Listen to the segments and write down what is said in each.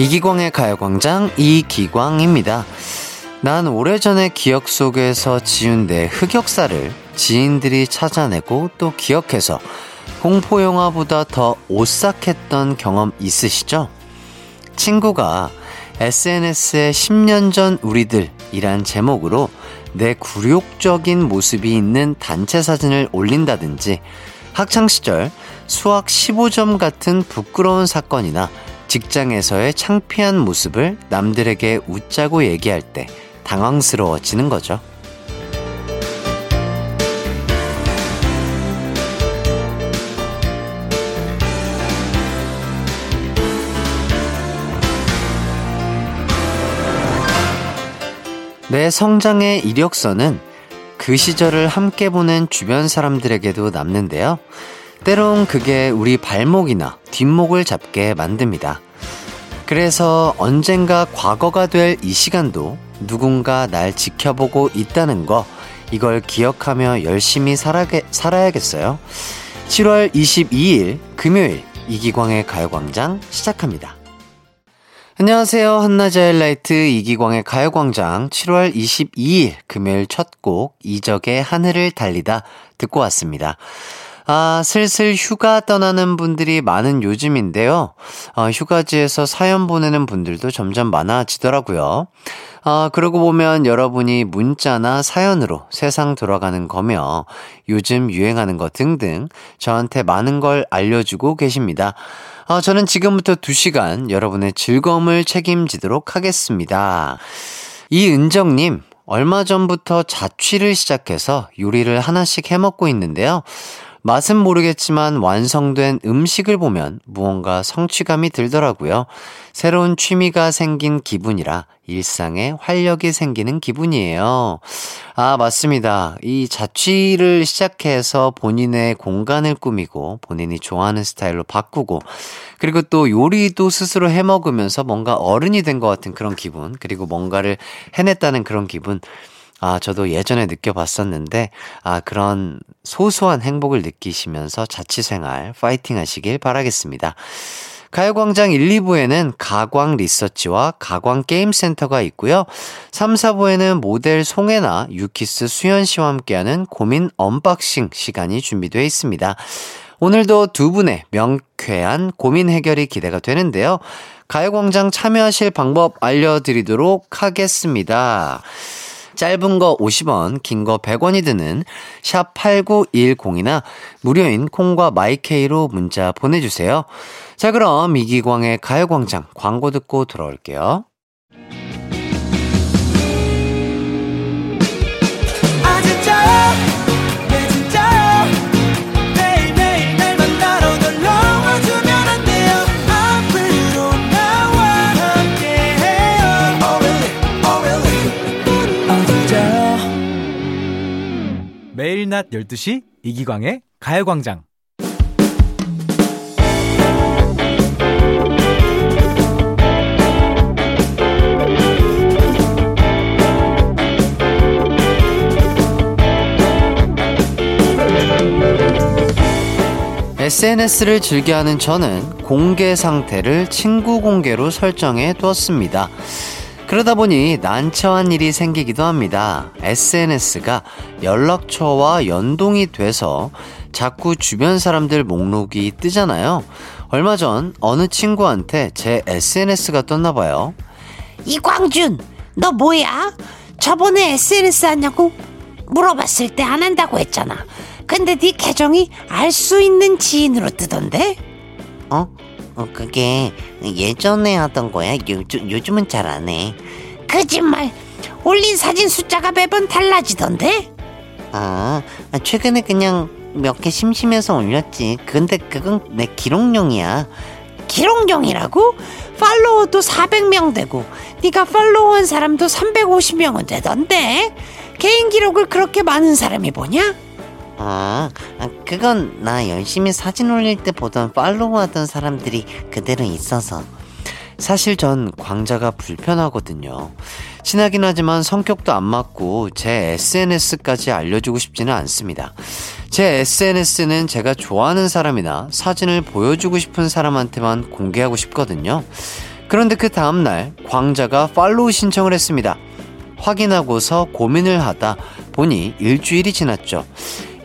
이기광의 가요광장 이기광입니다. 난 오래전에 기억 속에서 지운 내 흑역사를 지인들이 찾아내고 또 기억해서 공포영화보다 더 오싹했던 경험 있으시죠? 친구가 SNS에 10년 전 우리들이란 제목으로 내 굴욕적인 모습이 있는 단체 사진을 올린다든지 학창시절 수학 15점 같은 부끄러운 사건이나 직장에서의 창피한 모습을 남들에게 웃자고 얘기할 때 당황스러워지는 거죠. 내 성장의 이력서는 그 시절을 함께 보낸 주변 사람들에게도 남는데요. 때론 그게 우리 발목이나 뒷목을 잡게 만듭니다. 그래서 언젠가 과거가 될 이 시간도 누군가 날 지켜보고 있다는 거, 이걸 기억하며 열심히 살아게, 살아야겠어요. 7월 22일 금요일 이기광의 가요광장 시작합니다. 안녕하세요. 한낮의 하이라이트 이기광의 가요광장 7월 22일 금요일 첫 곡 이적의 하늘을 달리다 듣고 왔습니다. 아, 슬슬 휴가 떠나는 분들이 많은 요즘인데요. 아, 휴가지에서 사연 보내는 분들도 점점 많아지더라고요. 아, 그러고 보면 여러분이 문자나 사연으로 세상 돌아가는 거며 요즘 유행하는 것 등등 저한테 많은 걸 알려주고 계십니다. 아, 저는 지금부터 2시간 여러분의 즐거움을 책임지도록 하겠습니다. 이은정님, 얼마 전부터 자취를 시작해서 요리를 하나씩 해먹고 있는데요. 맛은 모르겠지만 완성된 음식을 보면 무언가 성취감이 들더라고요. 새로운 취미가 생긴 기분이라 일상에 활력이 생기는 기분이에요. 아, 맞습니다. 이 자취를 시작해서 본인의 공간을 꾸미고 본인이 좋아하는 스타일로 바꾸고 그리고 또 요리도 스스로 해 먹으면서 뭔가 어른이 된 것 같은 그런 기분 그리고 뭔가를 해냈다는 그런 기분 아, 저도 예전에 느껴봤었는데, 아, 그런 소소한 행복을 느끼시면서 자취생활 파이팅 하시길 바라겠습니다. 가요광장 1, 2부에는 가광 리서치와 가광 게임센터가 있고요. 3, 4부에는 모델 송혜나, 유키스 수현 씨와 함께하는 고민 unboxing 시간이 준비되어 있습니다. 오늘도 두 분의 명쾌한 고민 해결이 기대가 되는데요. 가요광장 참여하실 방법 알려드리도록 하겠습니다. 짧은 거 50원, 긴 거 100원이 드는 샵 8910이나 무료인 콩과 마이케이로 문자 보내주세요. 자, 그럼 이기광의 가요광장 광고 듣고 돌아올게요. 매일 낮 12시 이기광의 가요광장 SNS를 즐겨하는 저는 공개 상태를 친구 공개로 설정해 두었습니다. 그러다 보니 난처한 일이 생기기도 합니다. SNS가 연락처와 연동이 돼서 자꾸 주변 사람들 목록이 뜨잖아요. 얼마 전 어느 친구한테 제 SNS가 떴나 봐요. 이광준, 너 뭐야? 저번에 SNS 하냐고 물어봤을 때 안 한다고 했잖아. 근데 네 계정이 알 수 있는 지인으로 뜨던데? 어? 어, 그게 예전에 하던 거야. 요즘, 요즘은 잘 안 해. 거짓말. 올린 사진 숫자가 매번 달라지던데? 아, 최근에 그냥 몇 개 심심해서 올렸지. 근데 그건 내 기록용이야. 기록용이라고? 팔로워도 400명 되고 네가 팔로워한 사람도 350명은 되던데 개인 기록을 그렇게 많은 사람이 보냐? 아, 그건 나 열심히 사진 올릴 때 보던 팔로우 하던 사람들이 그대로 있어서. 사실 전 광자가 불편하거든요. 친하긴 하지만 성격도 안 맞고 제 SNS까지 알려주고 싶지는 않습니다. 제 SNS는 제가 좋아하는 사람이나 사진을 보여주고 싶은 사람한테만 공개하고 싶거든요. 그런데 그 다음날 광자가 팔로우 신청을 했습니다. 확인하고서 고민을 하다 보니 일주일이 지났죠.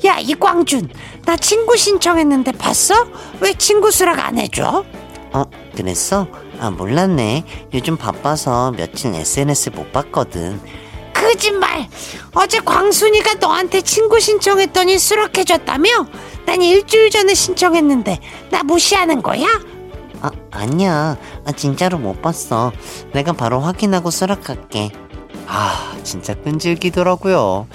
야 이광준 나 친구 신청했는데 봤어? 왜 친구 수락 안 해줘? 어, 그랬어? 아, 몰랐네. 요즘 바빠서 며칠 SNS 못 봤거든. 거짓말 어제 광순이가 너한테 친구 신청했더니 수락해줬다며? 난 일주일 전에 신청했는데 나 무시하는 거야? 아, 아니야. 아, 진짜로 못 봤어. 내가 바로 확인하고 수락할게. 아, 진짜 끈질기더라고요.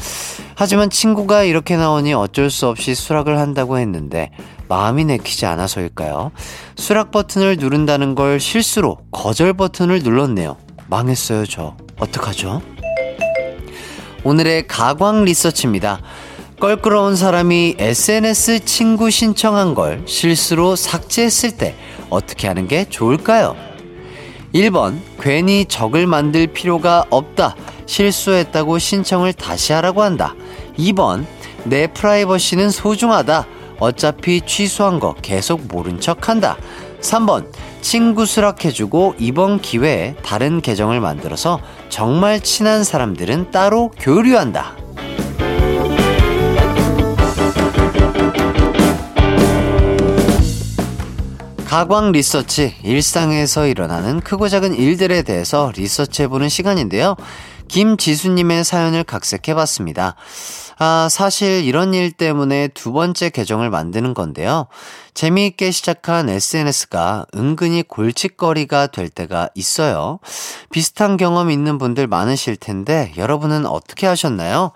하지만 친구가 이렇게 나오니 어쩔 수 없이 수락을 한다고 했는데 마음이 내키지 않아서일까요? 수락 버튼을 누른다는 걸 실수로 거절 버튼을 눌렀네요. 망했어요, 저. 어떡하죠? 오늘의 가광 리서치입니다. 껄끄러운 사람이 SNS 친구 신청한 걸 실수로 삭제했을 때 어떻게 하는 게 좋을까요? 1번, 괜히 적을 만들 필요가 없다. 실수했다고 신청을 다시 하라고 한다. 2번, 내 프라이버시는 소중하다. 어차피 취소한 거 계속 모른 척 한다. 3번, 친구 수락해주고 이번 기회에 다른 계정을 만들어서 정말 친한 사람들은 따로 교류한다. 가광 리서치, 일상에서 일어나는 크고 작은 일들에 대해서 리서치해보는 시간인데요. 김지수님의 사연을 각색해봤습니다. 아, 사실 이런 일 때문에 두 번째 계정을 만드는 건데요. 재미있게 시작한 SNS가 은근히 골칫거리가 될 때가 있어요. 비슷한 경험 있는 분들 많으실 텐데 여러분은 어떻게 하셨나요?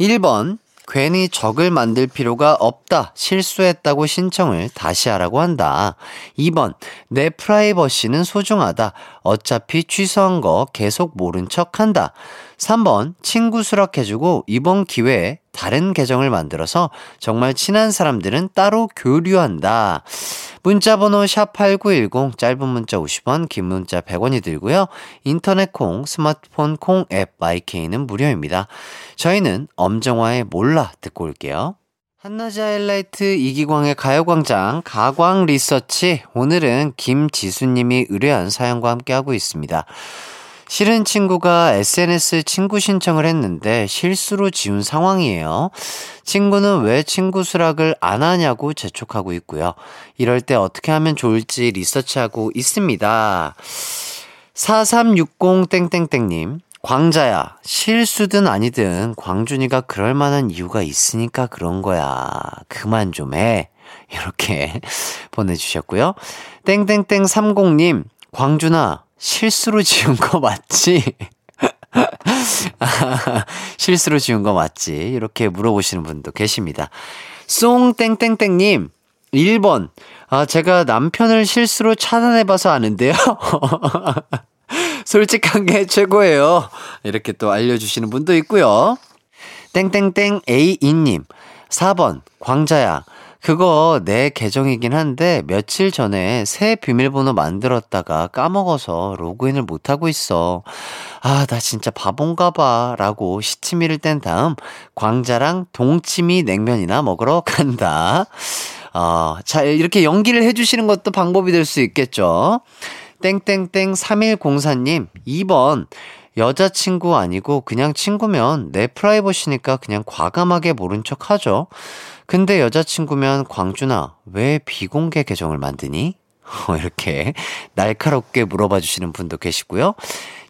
1번, 괜히 적을 만들 필요가 없다. 실수했다고 신청을 다시 하라고 한다. 2번, 내 프라이버시는 소중하다. 어차피 취소한 거 계속 모른 척 한다. 3번, 친구 수락해주고 이번 기회에 다른 계정을 만들어서 정말 친한 사람들은 따로 교류한다. 문자 번호 샵8910, 짧은 문자 50원, 긴 문자 100원이 들고요. 인터넷 콩, 스마트폰 콩 앱, 마이케이는 무료입니다. 저희는 엄정화의 몰라 듣고 올게요. 한낮의 하이라이트 이기광의 가요광장 가광 리서치 오늘은 김지수님이 의뢰한 사연과 함께하고 있습니다. 실은 친구가 SNS 친구 신청을 했는데 실수로 지운 상황이에요. 친구는 왜 친구 수락을 안 하냐고 재촉하고 있고요. 이럴 때 어떻게 하면 좋을지 리서치하고 있습니다. 4360땡땡땡님. 광자야, 실수든 아니든 광준이가 그럴 만한 이유가 있으니까 그런 거야. 그만 좀 해. 이렇게 보내주셨고요. 땡땡땡 30님, 광준아, 실수로 지은 거 맞지? 실수로 지은 거 맞지? 이렇게 물어보시는 분도 계십니다. 쏭땡땡땡님, 1번. 아, 제가 남편을 실수로 차단해봐서 아는데요. 솔직한 게 최고예요. 이렇게 또 알려주시는 분도 있고요. 땡땡땡 A2님, 4번. 광자야. 그거 내 계정이긴 한데 며칠 전에 새 비밀번호 만들었다가 까먹어서 로그인을 못하고 있어. 아, 나 진짜 바본가 봐. 라고 시치미를 뗀 다음 광자랑 동치미 냉면이나 먹으러 간다. 어, 자, 이렇게 연기를 해주시는 것도 방법이 될 수 있겠죠. 땡땡땡 3104님, 2번. 여자친구 아니고 그냥 친구면 내 프라이버시니까 그냥 과감하게 모른 척 하죠. 근데 여자친구면 광준아, 왜 비공개 계정을 만드니? 어, 이렇게 날카롭게 물어봐 주시는 분도 계시고요.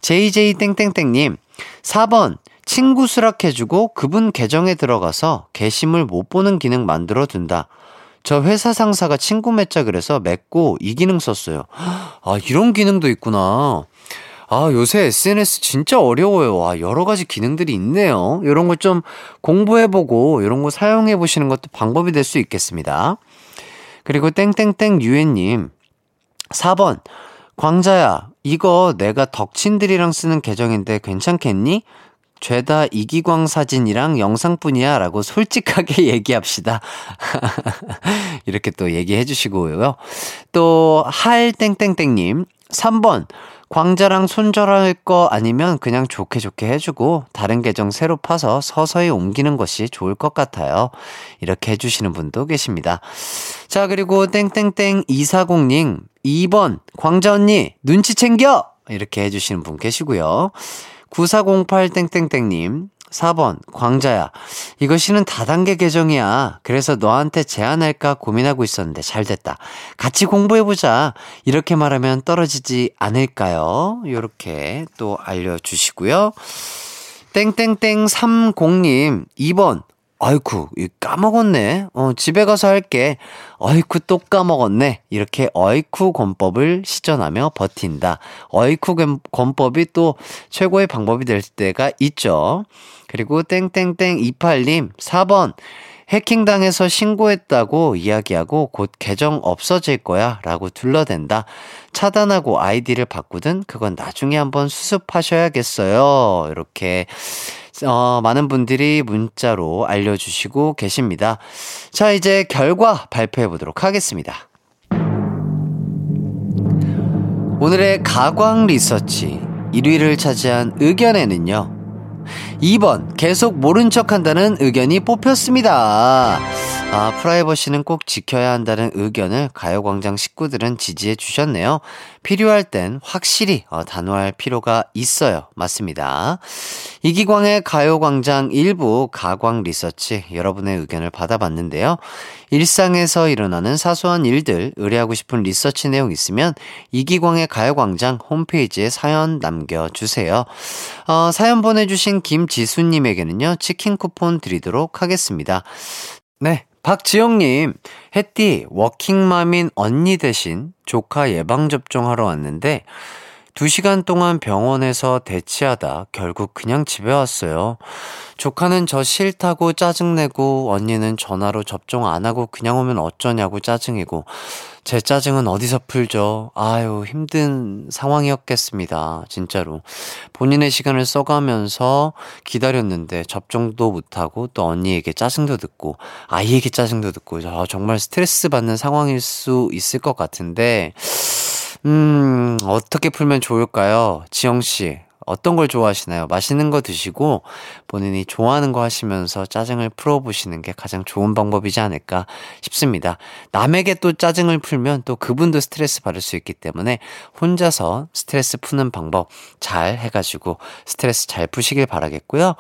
JJ땡땡땡님, 4번, 친구 수락해주고 그분 계정에 들어가서 게시물 못 보는 기능 만들어 둔다. 저 회사 상사가 친구 맺자 그래서 맺고 이 기능 썼어요. 아, 이런 기능도 있구나. 아, 요새 SNS 진짜 어려워요. 와, 여러 가지 기능들이 있네요. 이런 걸 좀 공부해보고, 이런 거 사용해보시는 것도 방법이 될 수 있겠습니다. 그리고 땡땡땡 유엔님, 4번. 광자야, 이거 내가 덕친들이랑 쓰는 계정인데 괜찮겠니? 죄다 이기광 사진이랑 영상뿐이야 라고 솔직하게 얘기합시다. 이렇게 또 얘기해 주시고요. 또, 할땡땡땡님, 3번. 광자랑 손절할 거 아니면 그냥 좋게 좋게 해주고 다른 계정 새로 파서 서서히 옮기는 것이 좋을 것 같아요. 이렇게 해주시는 분도 계십니다. 자, 그리고 땡땡땡 240님, 2번, 광자 언니, 눈치 챙겨! 이렇게 해주시는 분 계시고요. 9408땡땡땡님, 4번, 광자야. 이거 실은 다단계 계정이야. 그래서 너한테 제안할까 고민하고 있었는데 잘 됐다. 같이 공부해보자. 이렇게 말하면 떨어지지 않을까요? 이렇게 또 알려주시고요. 땡땡땡 30님, 2번. 아이쿠, 까먹었네. 어, 집에 가서 할게. 어이쿠, 또 까먹었네. 이렇게 어이쿠 권법을 시전하며 버틴다. 어이쿠 권법이 또 최고의 방법이 될 때가 있죠. 그리고 땡땡땡 28님, 4번. 해킹당해서 신고했다고 이야기하고 곧 계정 없어질 거야 라고 둘러댄다. 차단하고 아이디를 바꾸든 그건 나중에 한번 수습하셔야겠어요. 이렇게 어, 많은 분들이 문자로 알려주시고 계십니다. 자, 이제 결과 발표해 보도록 하겠습니다. 오늘의 가광 리서치 1위를 차지한 의견에는요. 2번, 계속 모른 척 한다는 의견이 뽑혔습니다. 아, 프라이버시는 꼭 지켜야 한다는 의견을 가요광장 식구들은 지지해 주셨네요. 필요할 땐 확실히 어, 단호할 필요가 있어요. 맞습니다. 이기광의 가요광장 일부 가광 리서치 여러분의 의견을 받아봤는데요. 일상에서 일어나는 사소한 일들 의뢰하고 싶은 리서치 내용 있으면 이기광의 가요광장 홈페이지에 사연 남겨주세요. 어, 사연 보내주신 김지수님에게는요, 치킨 쿠폰 드리도록 하겠습니다. 네. 박지영님, 햇띠, 워킹맘인 언니 대신 조카 예방접종하러 왔는데, 2시간 동안 병원에서 대치하다 결국 그냥 집에 왔어요. 조카는 저 싫다고 짜증내고 언니는 전화로 접종 안 하고 그냥 오면 어쩌냐고 짜증이고 제 짜증은 어디서 풀죠? 아유, 힘든 상황이었겠습니다. 진짜로. 본인의 시간을 써가면서 기다렸는데 접종도 못하고 또 언니에게 짜증도 듣고 아이에게 짜증도 듣고 아, 정말 스트레스 받는 상황일 수 있을 것 같은데 음, 어떻게 풀면 좋을까요? 지영씨, 어떤 걸 좋아하시나요? 맛있는 거 드시고 본인이 좋아하는 거 하시면서 짜증을 풀어보시는 게 가장 좋은 방법이지 않을까 싶습니다. 남에게 또 짜증을 풀면 또 그분도 스트레스 받을 수 있기 때문에 혼자서 스트레스 푸는 방법 잘 해가지고 스트레스 잘 푸시길 바라겠고요.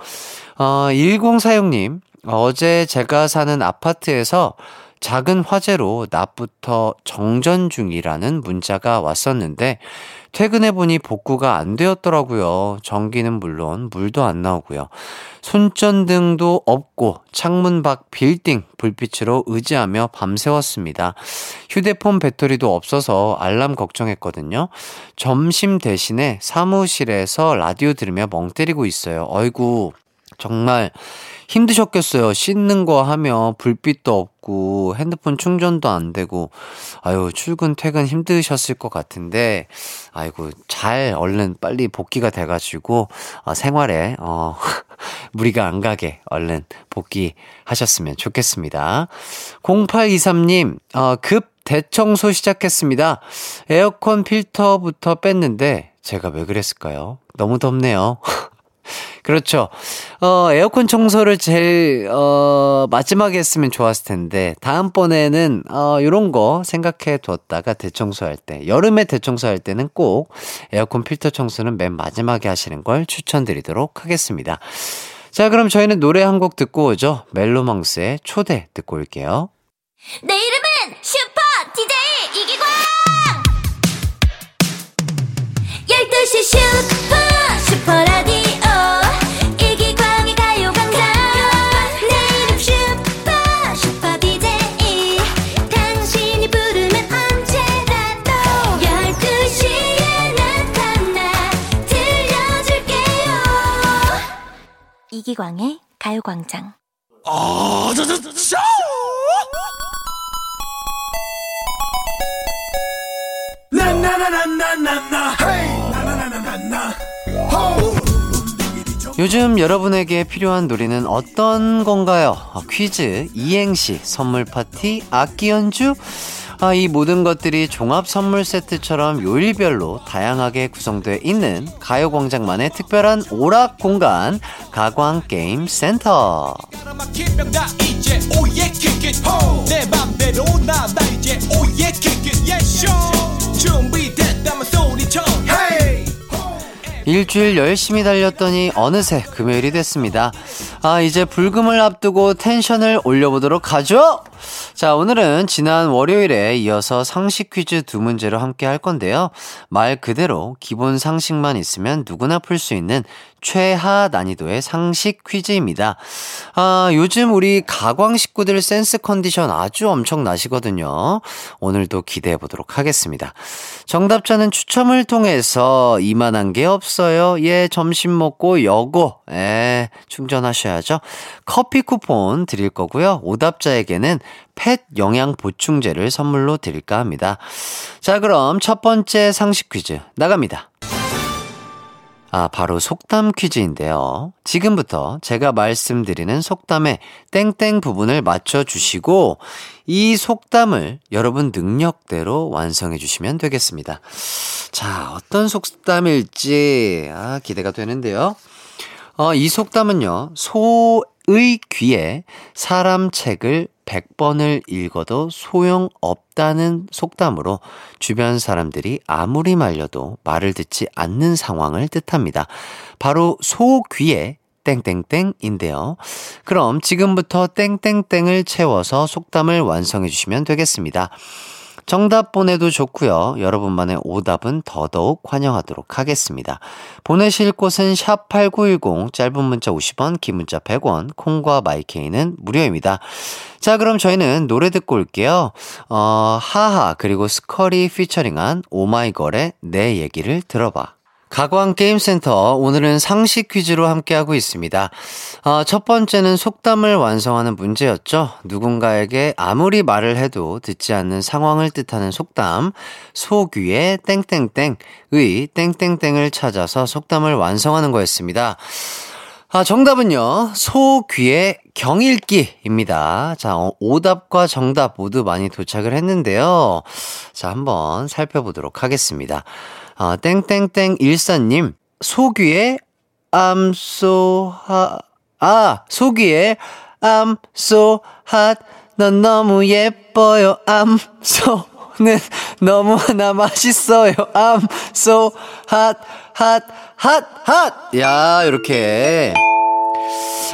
어, 1046님, 어제 제가 사는 아파트에서 작은 화재로 낮부터 정전 중이라는 문자가 왔었는데 퇴근해보니 복구가 안 되었더라고요. 전기는 물론 물도 안 나오고요. 손전등도 없고 창문 밖 빌딩 불빛으로 의지하며 밤새웠습니다. 휴대폰 배터리도 없어서 알람 걱정했거든요. 점심 대신에 사무실에서 라디오 들으며 멍 때리고 있어요. 어이구 정말 힘드셨겠어요. 씻는 거 하면 불빛도 없고 핸드폰 충전도 안 되고 아유 출근 퇴근 힘드셨을 것 같은데 아이고 잘 얼른 빨리 복귀가 돼가지고 어, 생활에 어 무리가 안 가게 얼른 복귀하셨으면 좋겠습니다. 0823님 어, 급 대청소 시작했습니다. 에어컨 필터부터 뺐는데 제가 왜 그랬을까요? 너무 덥네요. 그렇죠. 어, 에어컨 청소를 제일, 어, 마지막에 했으면 좋았을 텐데, 다음번에는, 어, 요런 거 생각해 뒀다가 대청소할 때, 여름에 대청소할 때는 꼭 에어컨 필터 청소는 맨 마지막에 하시는 걸 추천드리도록 하겠습니다. 자, 그럼 저희는 노래 한 곡 듣고 오죠. 멜로망스의 초대 듣고 올게요. 내 이름은 슈퍼 DJ 이기광! 12시 슈퍼 이기광의 가요광장 요즘 여러분에게 필요한 놀이는 어떤 건가요? 어, 퀴즈, 이행시, 선물 파티, 악기 연주? 아, 이 모든 것들이 종합 선물 세트처럼 요일별로 다양하게 구성되어 있는 가요광장만의 특별한 오락 공간, 가광게임센터. 일주일 열심히 달렸더니 어느새 금요일이 됐습니다. 아, 이제 불금을 앞두고 텐션을 올려보도록 하죠! 자, 오늘은 지난 월요일에 이어서 상식 퀴즈 두 문제로 함께 할 건데요. 말 그대로 기본 상식만 있으면 누구나 풀 수 있는 최하 난이도의 상식 퀴즈입니다. 아, 요즘 우리 가광 식구들 센스 컨디션 아주 엄청나시거든요. 오늘도 기대해 보도록 하겠습니다. 정답자는 추첨을 통해서 이만한 게 없어요. 예, 점심 먹고 여고, 예, 충전하셔야죠. 커피 쿠폰 드릴 거고요. 오답자에게는 펫 영양 보충제를 선물로 드릴까 합니다. 자, 그럼 첫 번째 상식 퀴즈 나갑니다. 아, 바로 속담 퀴즈인데요. 지금부터 제가 말씀드리는 속담의 땡땡 부분을 맞춰주시고, 이 속담을 여러분 능력대로 완성해 주시면 되겠습니다. 자, 어떤 속담일지, 아, 기대가 되는데요. 어, 이 속담은요, 소의 귀에 사람 책을 100번을 읽어도 소용없다는 속담으로 주변 사람들이 아무리 말려도 말을 듣지 않는 상황을 뜻합니다. 바로 소 귀에 땡땡땡인데요. 그럼 지금부터 땡땡땡을 채워서 속담을 완성해 주시면 되겠습니다. 정답 보내도 좋고요. 여러분만의 오답은 더더욱 환영하도록 하겠습니다. 보내실 곳은 샵 8910 짧은 문자 50원, 긴 문자 100원, 콩과 마이케이는 무료입니다. 자, 그럼 저희는 노래 듣고 올게요. 어, 하하 그리고 스커리 피처링한 오마이걸의 내 얘기를 들어봐. 가광게임센터 오늘은 상식 퀴즈로 함께하고 있습니다. 어, 첫 번째는 속담을 완성하는 문제였죠. 누군가에게 아무리 말을 해도 듣지 않는 상황을 뜻하는 속담 소귀의 땡땡땡의 땡땡땡을 찾아서 속담을 완성하는 거였습니다. 아, 정답은요, 소귀의 경읽기입니다. 자, 어, 오답과 정답 모두 많이 도착을 했는데요. 자, 한번 살펴보도록 하겠습니다. 아, 땡땡땡 일사님, so hot. 아, so hot. 넌 너무 예뻐요. I'm so 는 너무나 맛있어요. I'm so hot, hot, hot, hot. 야, 이렇게.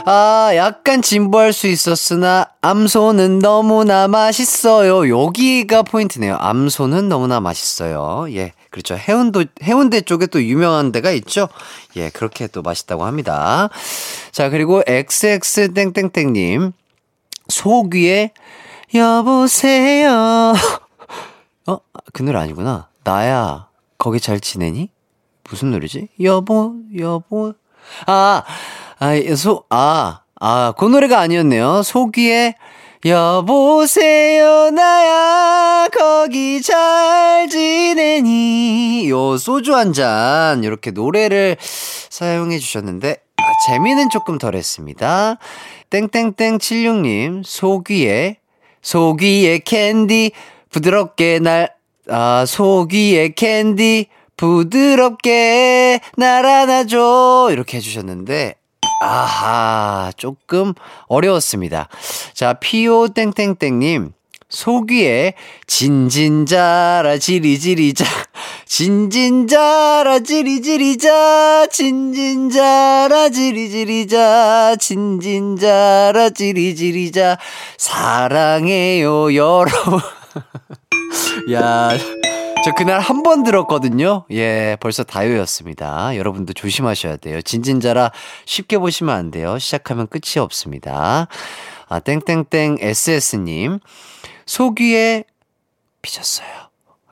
아, 약간 진보할 수 있었으나, 암소는 너무나 맛있어요. 여기가 포인트네요. 암소는 너무나 맛있어요. 예. 그렇죠. 해운도, 해운대 쪽에 또 유명한 데가 있죠. 예, 그렇게 또 맛있다고 합니다. 자, 그리고 XX땡땡땡님. 소귀에, 여보세요. 어? 그 노래 아니구나. 나야, 거기 잘 지내니? 무슨 노래지? 여보, 여보. 아, 아, 소, 아, 아, 그 노래가 아니었네요. 소귀에, 여보세요, 나야, 거기 잘 지내니. 요, 소주 한 잔, 이렇게 노래를 사용해 주셨는데, 아, 재미는 조금 덜 했습니다. 땡땡땡 76님, 소귀에, 소귀에 캔디, 부드럽게 날, 아, 소귀에 캔디, 부드럽게 날 안아줘. 이렇게 해주셨는데, 아하, 조금 어려웠습니다. 자, 피오 땡땡땡님, 소귀에 진진자라 지리지리자. 진진자라 지리지리자. 진진자라 지리지리자. 진진자라 지리지리자. 사랑해요 여러분. 야, 저 그날 한 번 들었거든요. 예, 벌써 다 외웠습니다. 여러분도 조심하셔야 돼요. 진진자라 쉽게 보시면 안 돼요. 시작하면 끝이 없습니다. 아, 땡땡땡 SS님. 소귀에 삐졌어요.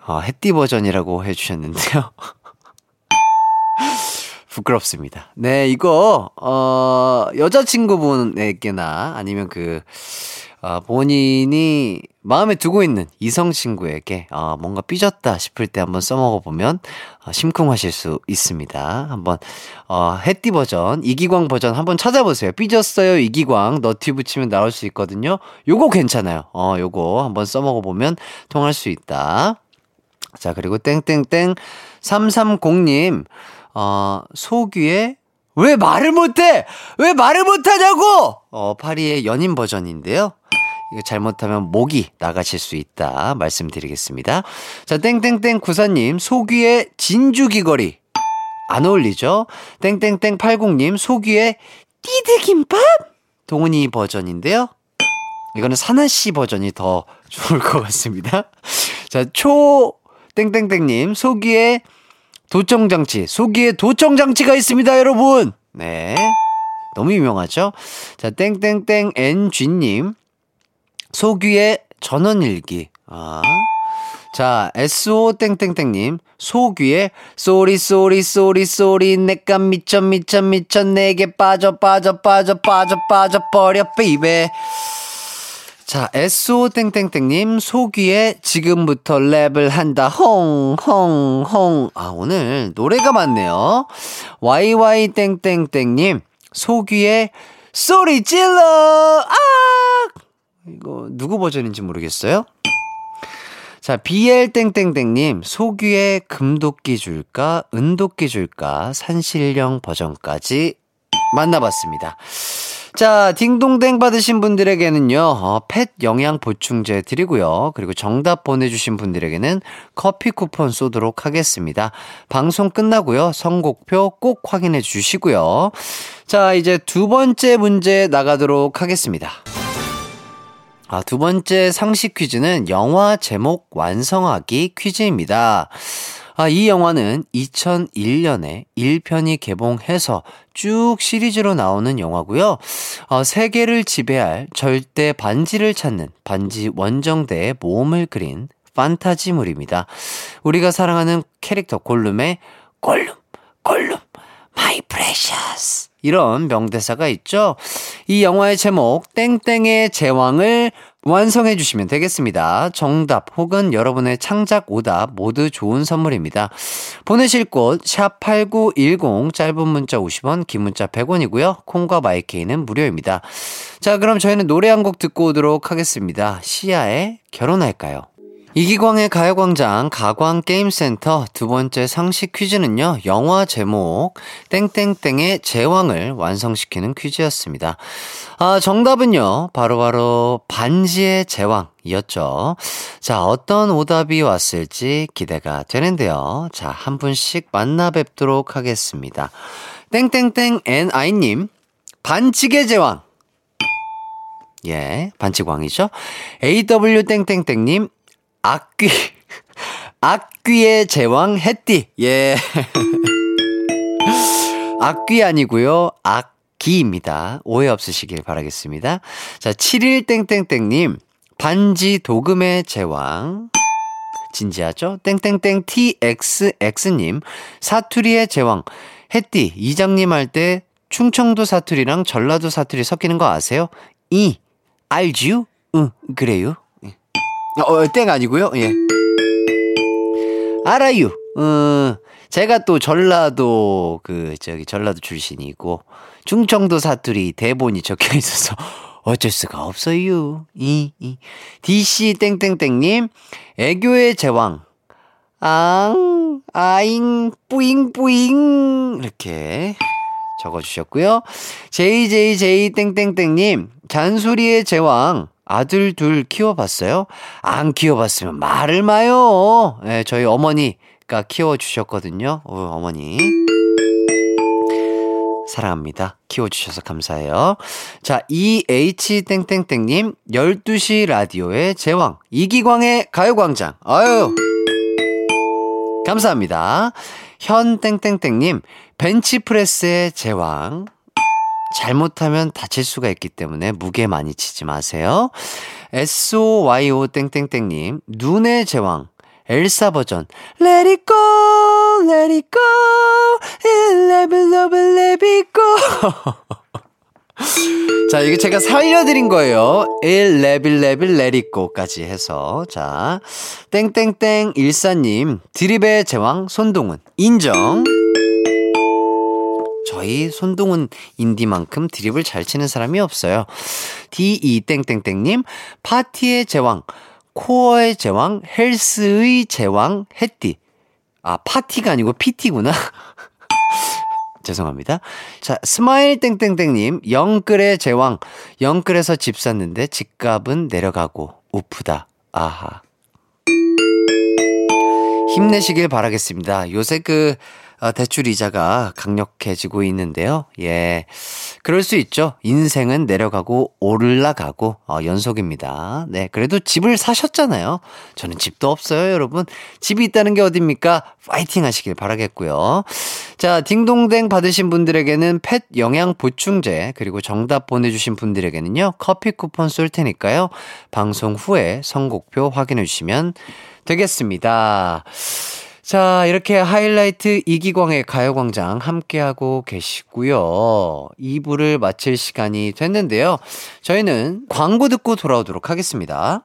아, 해띠 버전이라고 해주셨는데요. 부끄럽습니다. 네, 이거, 어, 여자친구분에게나 아니면 그, 어, 본인이 마음에 두고 있는 이성 친구에게 어, 뭔가 삐졌다 싶을 때 한번 써먹어 보면 어, 심쿵하실 수 있습니다. 한번 어, 해띠 버전, 이기광 버전 한번 찾아보세요. 삐졌어요 이기광 너티 붙이면 나올 수 있거든요. 요거 괜찮아요. 어, 요거 한번 써먹어 보면 통할 수 있다. 자 그리고 땡땡땡 330님 어, 소귀에 왜 말을 못해? 왜 말을 못하냐고! 어, 파리의 연인 버전인데요. 이거 잘못하면 목이 나가실 수 있다 말씀드리겠습니다. 자, 땡땡땡 구사님, 소귀의 진주귀걸이. 안 어울리죠? 땡땡땡 80님, 소귀의 띠드김밥? 동훈이 버전인데요. 이거는 사나씨 버전이 더 좋을 것 같습니다. 자, 초, 땡땡땡님, 소귀의 도청장치, 소귀의 도청장치가 있습니다, 여러분! 네. 너무 유명하죠? 자, 땡땡땡 NG님, 소귀의 전원일기. 아. 자, SO 땡땡땡님, 소귀의 sorry sorry sorry sorry 내가 미쳐 미쳐 미쳐 내게 빠져 빠져 빠져 빠져 빠져 버려 baby. 자, SO 땡땡땡님, 소귀의 지금부터 랩을 한다, 홍, 홍, 홍. 아, 오늘 노래가 많네요. YY 땡땡땡님, 소귀의 소리 질러! 아! 이거 누구 버전인지 모르겠어요? 자, BL땡땡땡님, 소귀의 금도끼 줄까, 은도끼 줄까, 산신령 버전까지 만나봤습니다. 자, 딩동댕 받으신 분들에게는요, 어, 펫 영양 보충제 드리고요. 그리고 정답 보내주신 분들에게는 커피 쿠폰 쏘도록 하겠습니다. 방송 끝나고요. 선곡표 꼭 확인해 주시고요. 자, 이제 두 번째 문제 나가도록 하겠습니다. 아, 두 번째 상식 퀴즈는 영화 제목 완성하기 퀴즈입니다. 아, 이 영화는 2001년에 1편이 개봉해서 쭉 시리즈로 나오는 영화고요. 어, 세계를 지배할 절대 반지를 찾는 반지 원정대의 모험을 그린 판타지물입니다. 우리가 사랑하는 캐릭터 골룸의 골룸, 골룸, my precious. 이런 명대사가 있죠. 이 영화의 제목 땡땡의 제왕을 완성해 주시면 되겠습니다. 정답 혹은 여러분의 창작 오답 모두 좋은 선물입니다. 보내실 곳 샵8910 짧은 문자 50원 긴 문자 100원이고요. 콩과 마이케이는 무료입니다. 자 그럼 저희는 노래 한 곡 듣고 오도록 하겠습니다. 시아의 결혼할까요? 이기광의 가요광장 가광게임센터 두 번째 상식 퀴즈는요, 영화 제목, 땡땡땡의 제왕을 완성시키는 퀴즈였습니다. 아, 정답은요, 바로바로 바로 반지의 제왕이었죠. 자, 어떤 오답이 왔을지 기대가 되는데요. 자, 한 분씩 만나 뵙도록 하겠습니다. 땡땡땡 NI님, 반칙의 제왕. 예, 반칙왕이죠. AW땡땡땡님, 악귀, 악귀의 제왕 해띠. 예. 악귀 아니고요 악기입니다. 오해 없으시길 바라겠습니다. 자, 7일땡땡땡님, 반지 도금의 제왕. 진지하죠? 땡땡땡 TXX님, 사투리의 제왕. 해띠, 이장님 할 때 충청도 사투리랑 전라도 사투리 섞이는 거 아세요? 이, 알지요? 응, 그래요. 어, 땡 아니고요. 예. 알아요. 어, 제가 또 전라도 그 저기 전라도 출신이고 충청도 사투리 대본이 적혀 있어서 어쩔 수가 없어요. 이, 이. DC 땡땡땡님 애교의 제왕. 앙, 아잉, 뿌잉, 뿌잉. 이렇게 적어주셨고요. JJJ 땡땡땡님 잔소리의 제왕. 아들 둘 키워봤어요? 안 키워봤으면 말을 마요. 네, 저희 어머니가 키워주셨거든요. 어, 어머니. 사랑합니다. 키워주셔서 감사해요. 자, EH땡땡땡님, 12시 라디오의 제왕, 이기광의 가요광장. 아유, 감사합니다. 현땡땡땡님, 벤치프레스의 제왕, 잘못하면 다칠 수가 있기 때문에 무게 많이 치지 마세요. SOYO 땡땡땡님, 눈의 제왕, 엘사 버전, Let it go, let it go, love it, it, let it go. 자, 이게 제가 살려드린 거예요. 1, 레빌, 레빌, 레리꼬까지 해서. 자, 땡땡땡 일사님, 드립의 제왕 손동운, 인정. 저희 손동운 인디만큼 드립을 잘 치는 사람이 없어요. D2땡땡땡님, 파티의 제왕, 코어의 제왕, 헬스의 제왕, 해띠. 아, 파티가 아니고 PT구나. 죄송합니다. 자, 스마일 땡땡땡님, 영끌의 제왕. 영끌에서 집 샀는데 집값은 내려가고, 웃프다. 아하. 힘내시길 바라겠습니다. 요새 그 어, 대출 이자가 강력해지고 있는데요. 예. 그럴 수 있죠. 인생은 내려가고 올라가고 어, 연속입니다. 네. 그래도 집을 사셨잖아요. 저는 집도 없어요, 여러분. 집이 있다는 게 어딥니까? 파이팅 하시길 바라겠고요. 자, 딩동댕 받으신 분들에게는 펫 영양 보충제 그리고 정답 보내 주신 분들에게는요 커피 쿠폰 쏠 테니까요. 방송 후에 선곡표 확인해 주시면 되겠습니다. 자, 이렇게 하이라이트 이기광의 가요광장 함께하고 계시고요. 2부를 마칠 시간이 됐는데요. 저희는 광고 듣고 돌아오도록 하겠습니다.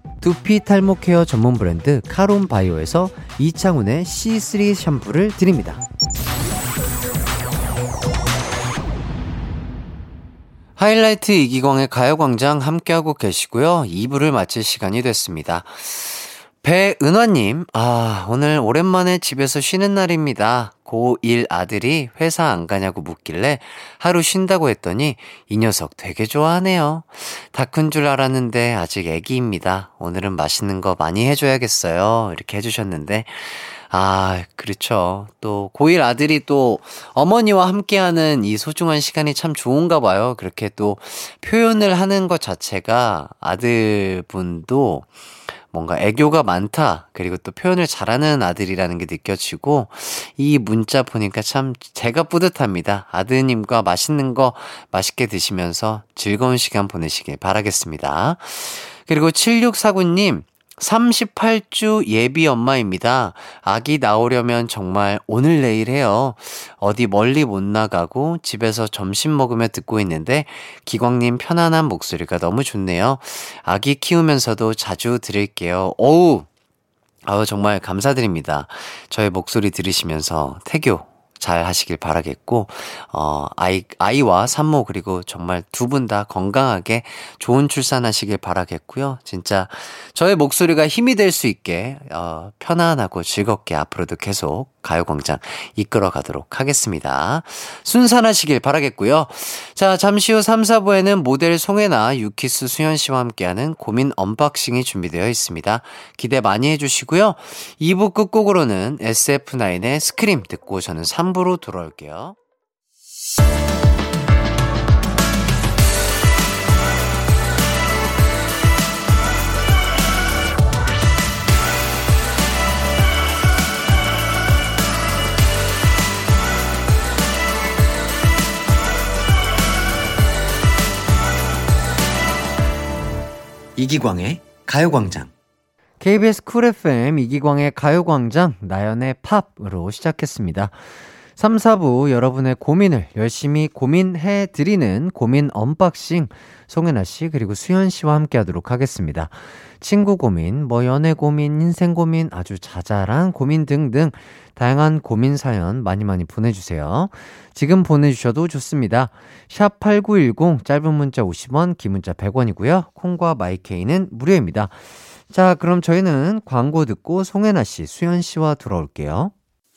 두피 탈모 care 전문 브랜드 카론 바이오에서 이창훈의 C3 샴푸를 드립니다. 하이라이트 이기광의 가요광장 함께하고 계시고요. 2부를 마칠 시간이 됐습니다. 배은화님, 아, 오늘 오랜만에 집에서 쉬는 날입니다. 고1 아들이 회사 안 가냐고 묻길래 하루 쉰다고 했더니 이 녀석 되게 좋아하네요. 다 큰 줄 알았는데 아직 애기입니다. 오늘은 맛있는 거 많이 해줘야겠어요. 이렇게 해주셨는데, 아, 그렇죠. 또, 고1 아들이 또 어머니와 함께하는 이 소중한 시간이 참 좋은가 봐요. 그렇게 또 표현을 하는 것 자체가 아들분도 뭔가 애교가 많다. 그리고 또 표현을 잘하는 아들이라는 게 느껴지고 이 문자 보니까 참 제가 뿌듯합니다. 아드님과 맛있는 거 맛있게 드시면서 즐거운 시간 보내시길 바라겠습니다. 그리고 7649님 38주 예비 엄마입니다. 아기 나오려면 정말 오늘 내일 해요. 어디 멀리 못 나가고 집에서 점심 먹으며 듣고 있는데 기광님 편안한 목소리가 너무 좋네요. 아기 키우면서도 자주 들을게요. 어우! 아우, 정말 감사드립니다. 저의 목소리 들으시면서 태교 잘 하시길 바라겠고, 어, 아이, 아이와 산모, 그리고 정말 두 분 다 건강하게 좋은 출산하시길 바라겠고요. 진짜 저의 목소리가 힘이 될 수 있게, 어, 편안하고 즐겁게 앞으로도 계속 가요광장 이끌어 가도록 하겠습니다. 순산하시길 바라겠고요. 자, 잠시 후 3, 4부에는 모델 송해나, 유키스 수현 씨와 함께하는 고민 unboxing이 준비되어 있습니다. 기대 많이 해주시고요. 2부 끝곡으로는 SF9의 Scream 듣고 저는 3 부로 돌아올게요. 이기광의 가요광장. KBS Cool FM 이기광의 가요광장 나연의 POP으로 시작했습니다. 3, 4부 여러분의 고민을 열심히 고민해 드리는 고민 unboxing 송해나 씨 그리고 수현 씨와 함께 하도록 하겠습니다. 친구 고민, 뭐 연애 고민, 인생 고민, 아주 자잘한 고민 등등 다양한 고민 사연 많이 많이 보내주세요. 지금 보내주셔도 좋습니다. 샵 8910 짧은 문자 50원, 긴 문자 100원이고요. 콩과 마이케이는 무료입니다. 자, 그럼 저희는 광고 듣고 송혜나 씨, 수현 씨와 돌아올게요.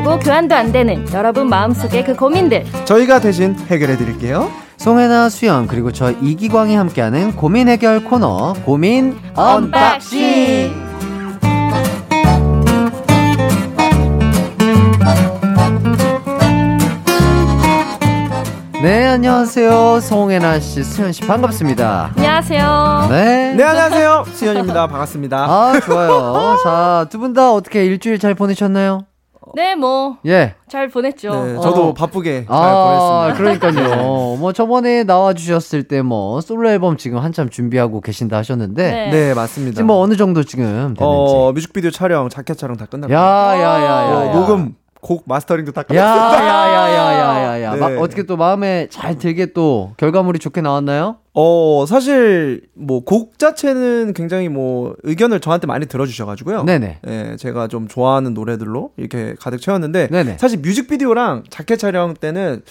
되고 교환도 안 되는 여러분 마음속의 그 고민들 저희가 대신 해결해 드릴게요. 송해나 수현 그리고 저 이기광이 함께하는 고민 해결 코너 고민 unboxing. 네 안녕하세요 송해나 씨 수현 씨 반갑습니다. 안녕하세요. 네. 네, 안녕하세요. 수현입니다. 반갑습니다. 아 좋아요. 자 두 분 다 어떻게 일주일 잘 보내셨나요? 네, 뭐잘 예. 보냈죠. 네, 저도 어. 바쁘게 잘 아, 보냈습니다. 그러니까요. 뭐 저번에 나와 주셨을 때 뭐 솔로 앨범 지금 한참 준비하고 계신다 하셨는데 네. 네, 맞습니다. 지금 뭐 어느 정도 지금 되는지. 어, 뮤직비디오 촬영, 자켓 촬영 다 끝났고. 야 야 야야. 어, 녹음, 곡 마스터링도 다 끝났어요. 야야야야야야. 네. 막 어떻게 또 마음에 잘 들게 또 결과물이 좋게 나왔나요? 어, 사실 뭐 곡 자체는 굉장히 뭐 의견을 저한테 많이 들어주셔가지고요. 네네. 예, 제가 좀 좋아하는 노래들로 이렇게 가득 채웠는데 네네. 사실 뮤직비디오랑 자켓 촬영 때는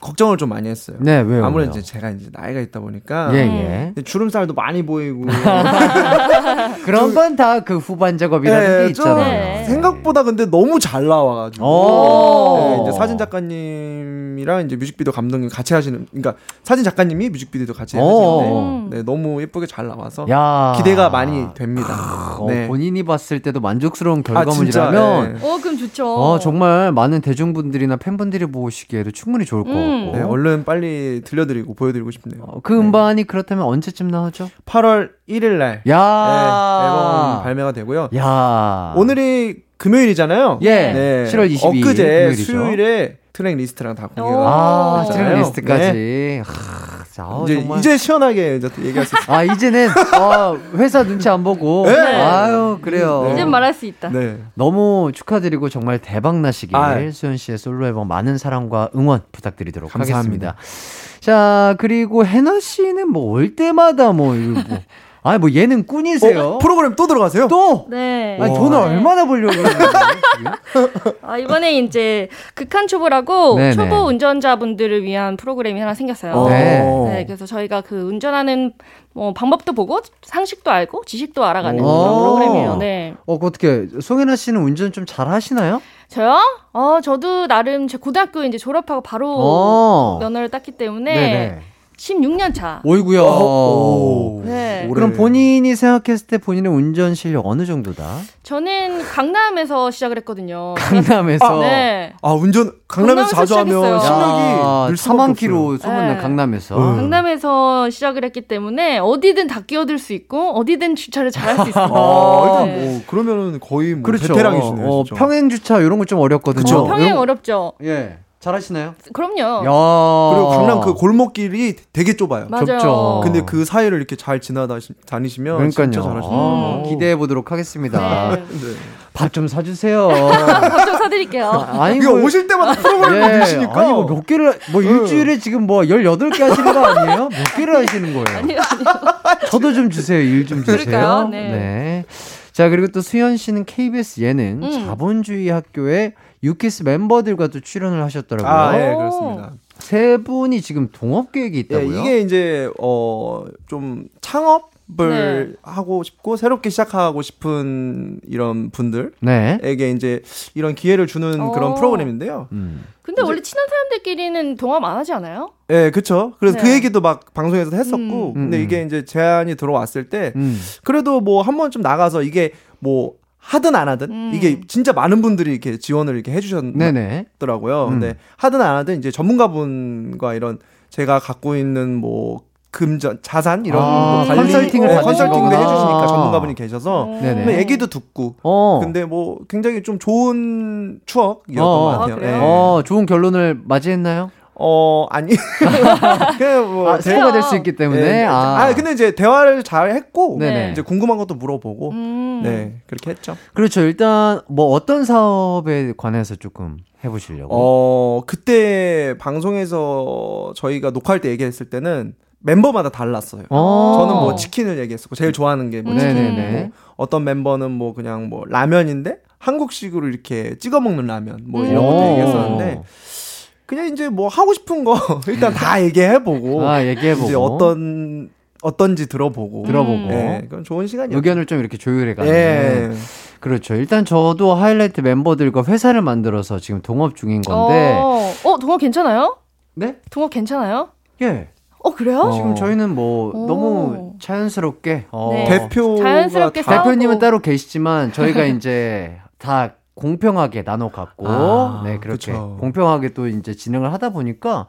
걱정을 좀 많이 했어요. 네 왜요? 아무래도 왜요? 이제 제가 이제 나이가 있다 보니까 예 예. 주름살도 많이 보이고 그런 건 다 그 후반 작업이라는 예, 게좀 있잖아요. 네. 생각보다 근데 너무 잘 나와가지고 오. 네, 이제 사진 작가님이랑 이제 뮤직비디오 감독님 같이 하시는 그러니까 사진 작가님이 뮤직비디오도 같이 오. 하시는데 네, 너무 예쁘게 잘 나와서 야. 기대가 많이 됩니다. 어, 네. 본인이 봤을 때도 만족스러운 아, 결과물이라면 네. 어, 그럼 좋죠. 어, 정말 많은 대중분들이나 팬분들이 보시기에도 충분히 좋을 것 음. 같고. 네, 얼른 빨리 들려드리고 보여드리고 싶네요. 어, 그 음반이 그렇다면 언제쯤 나오죠? 8월 1일 날 야. 네, 앨범 발매가 되고요. 야. 오늘이 금요일이잖아요. 예. 7월 22일 엊그제 금요일이죠. 수요일에 트랙 리스트랑 다 공개가 아, 됐잖아요. 트랙 리스트까지. 네. 하, 자, 어, 이제 정말. 이제 시원하게 이제 또 얘기할 수 있어요. 아, 이제는 어, 회사 눈치 안 보고. 네. 아유, 그래요. 네. 이제 말할 수 있다. 네. 너무 축하드리고 정말 대박 나시길 아. 수현 씨의 솔로 앨범 많은 사랑과 응원 부탁드리도록 감사합니다. 하겠습니다. 자, 그리고 해나 씨는 뭐 올 때마다 뭐 이거 뭐 아니 뭐 예능 꾼이세요. 어, 프로그램 또 들어가세요? 또 네. 아니 와. 돈을 네. 얼마나 벌려고 그러는 거예요? 아, 이번에 이제 극한 초보라고 네네. 초보 운전자분들을 위한 프로그램이 하나 생겼어요. 어. 네. 네, 그래서 저희가 그 운전하는 뭐 방법도 보고 상식도 알고 지식도 알아가는 오. 그런 프로그램이에요. 네. 어, 그 어떻게 송혜나 씨는 운전 좀 잘 하시나요? 저요? 어, 저도 나름 제 고등학교 이제 졸업하고 바로 어. 면허를 땄기 때문에 네네. 16년 차. 어이구야. 오. 네. 그럼 본인이 생각했을 때 본인의 운전 실력 어느 정도다? 저는 강남에서 시작을 했거든요. 강남에서 네. 아 운전 강남에서 강남에서 자주 하면 시작했어요. 실력이 늘 수밖에 4만 없어요. 킬로 소문난 네. 강남에서. 음. 강남에서 시작을 했기 때문에 어디든 다 끼어들 수 있고 어디든 주차를 잘할 수 있습니다. 아, 일단 네. 뭐 그러면은 거의 뭐 그렇죠. 베테랑이시네요. 어. 평행 주차 이런 거좀 어렵거든요. 그쵸. 어, 평행 어렵죠. 예. 잘하시나요? 그럼요. 야. 그리고 강남 그 골목길이 되게 좁아요. 맞아요. 좁죠. 근데 그 사이를 이렇게 잘 지나다니시면 그러니까요. 진짜 잘하시네요. 어, 기대해 보도록 하겠습니다. 네. 네. 밥좀 사주세요. 밥 좀 사드릴게요. 아니 이거 뭐- 오실 때마다 프로그램을 예, 드시니까 아니 뭐 몇 개를 뭐 일주일에 지금 뭐 18개 하시는 거 아니에요? 몇 개를 하시는 거예요? 아니요, 아니요. 저도 좀 주세요. 일 좀 주세요. 그럴까요? 네. 자, 그리고 또 수현 씨는 KBS 예능 음. 자본주의 학교에 유키스 멤버들과 또 출연을 하셨더라고요. 아, 예, 오. 그렇습니다. 세 분이 지금 동업 계획이 예, 있다고요? 이게 이제 어 좀 창업을 하고 싶고 새롭게 시작하고 싶은 이런 분들에게 네. 이제 이런 기회를 주는 어. 그런 프로그램인데요. 음. 근데 이제- 원래 친한 사람들끼리는 동업 안 하지 않아요? 예, 그쵸. 그래서 네. 그 얘기도 막 방송에서 했었고, 음. 근데 음, 이게 이제 제안이 들어왔을 때, 음. 그래도 뭐 한 번쯤 나가서 이게 뭐 하든 안 하든 음. 이게 진짜 많은 분들이 이렇게 지원을 이렇게 해주셨더라고요. 네네. 근데 음. 하든 안 하든 이제 전문가분과 이런 제가 갖고 있는 뭐 금전 자산 이런 아, 뭐 관리 컨설팅을 네, 컨설팅도. 해주시니까 전문가분이 계셔서 네네. 근데 얘기도 듣고 어. 근데 뭐 굉장히 좀 좋은 추억이었던 어. 것 같아요. 아, 그래요? 예. 어, 좋은 결론을 맞이했나요? 어, 아니. 그냥 뭐. 아, 친구가 될 수 있기 때문에. 네, 네. 아. 아, 근데 이제 대화를 잘 했고, 네네. 이제 궁금한 것도 물어보고, 음. 네, 그렇게 했죠. 그렇죠. 일단 뭐 어떤 사업에 관해서 조금 해보시려고. 어, 그때 방송에서 저희가 녹화할 때 얘기했을 때는 멤버마다 달랐어요. 어. 저는 뭐 치킨을 얘기했었고, 제일 좋아하는 게뭐 음. 네네네. 치킨이고, 어떤 멤버는 뭐 그냥 뭐 라면인데, 한국식으로 이렇게 찍어 먹는 라면, 뭐 이런 오. 것도 얘기했었는데, 그냥 이제 뭐 하고 싶은 거 일단 다 얘기해보고, 아 얘기해보고. 이제 어떤, 어떤지 들어보고. 들어보고. 네, 그건 좋은 시간이었죠. 의견을 좀 이렇게 조율해가는. 예. 그렇죠. 일단 저도 하이라이트 멤버들과 회사를 만들어서 지금 동업 중인 건데. 어, 어 동업 괜찮아요? 네? 동업 괜찮아요? 예. 어 그래요? 지금 저희는 뭐 오. 너무 자연스럽게 어, 네. 대표가 자연스럽게. 대표님은 따로 계시지만 저희가 이제 다 공평하게 나눠 갖고 아, 네 그렇게 그쵸. 공평하게 또 이제 진행을 하다 보니까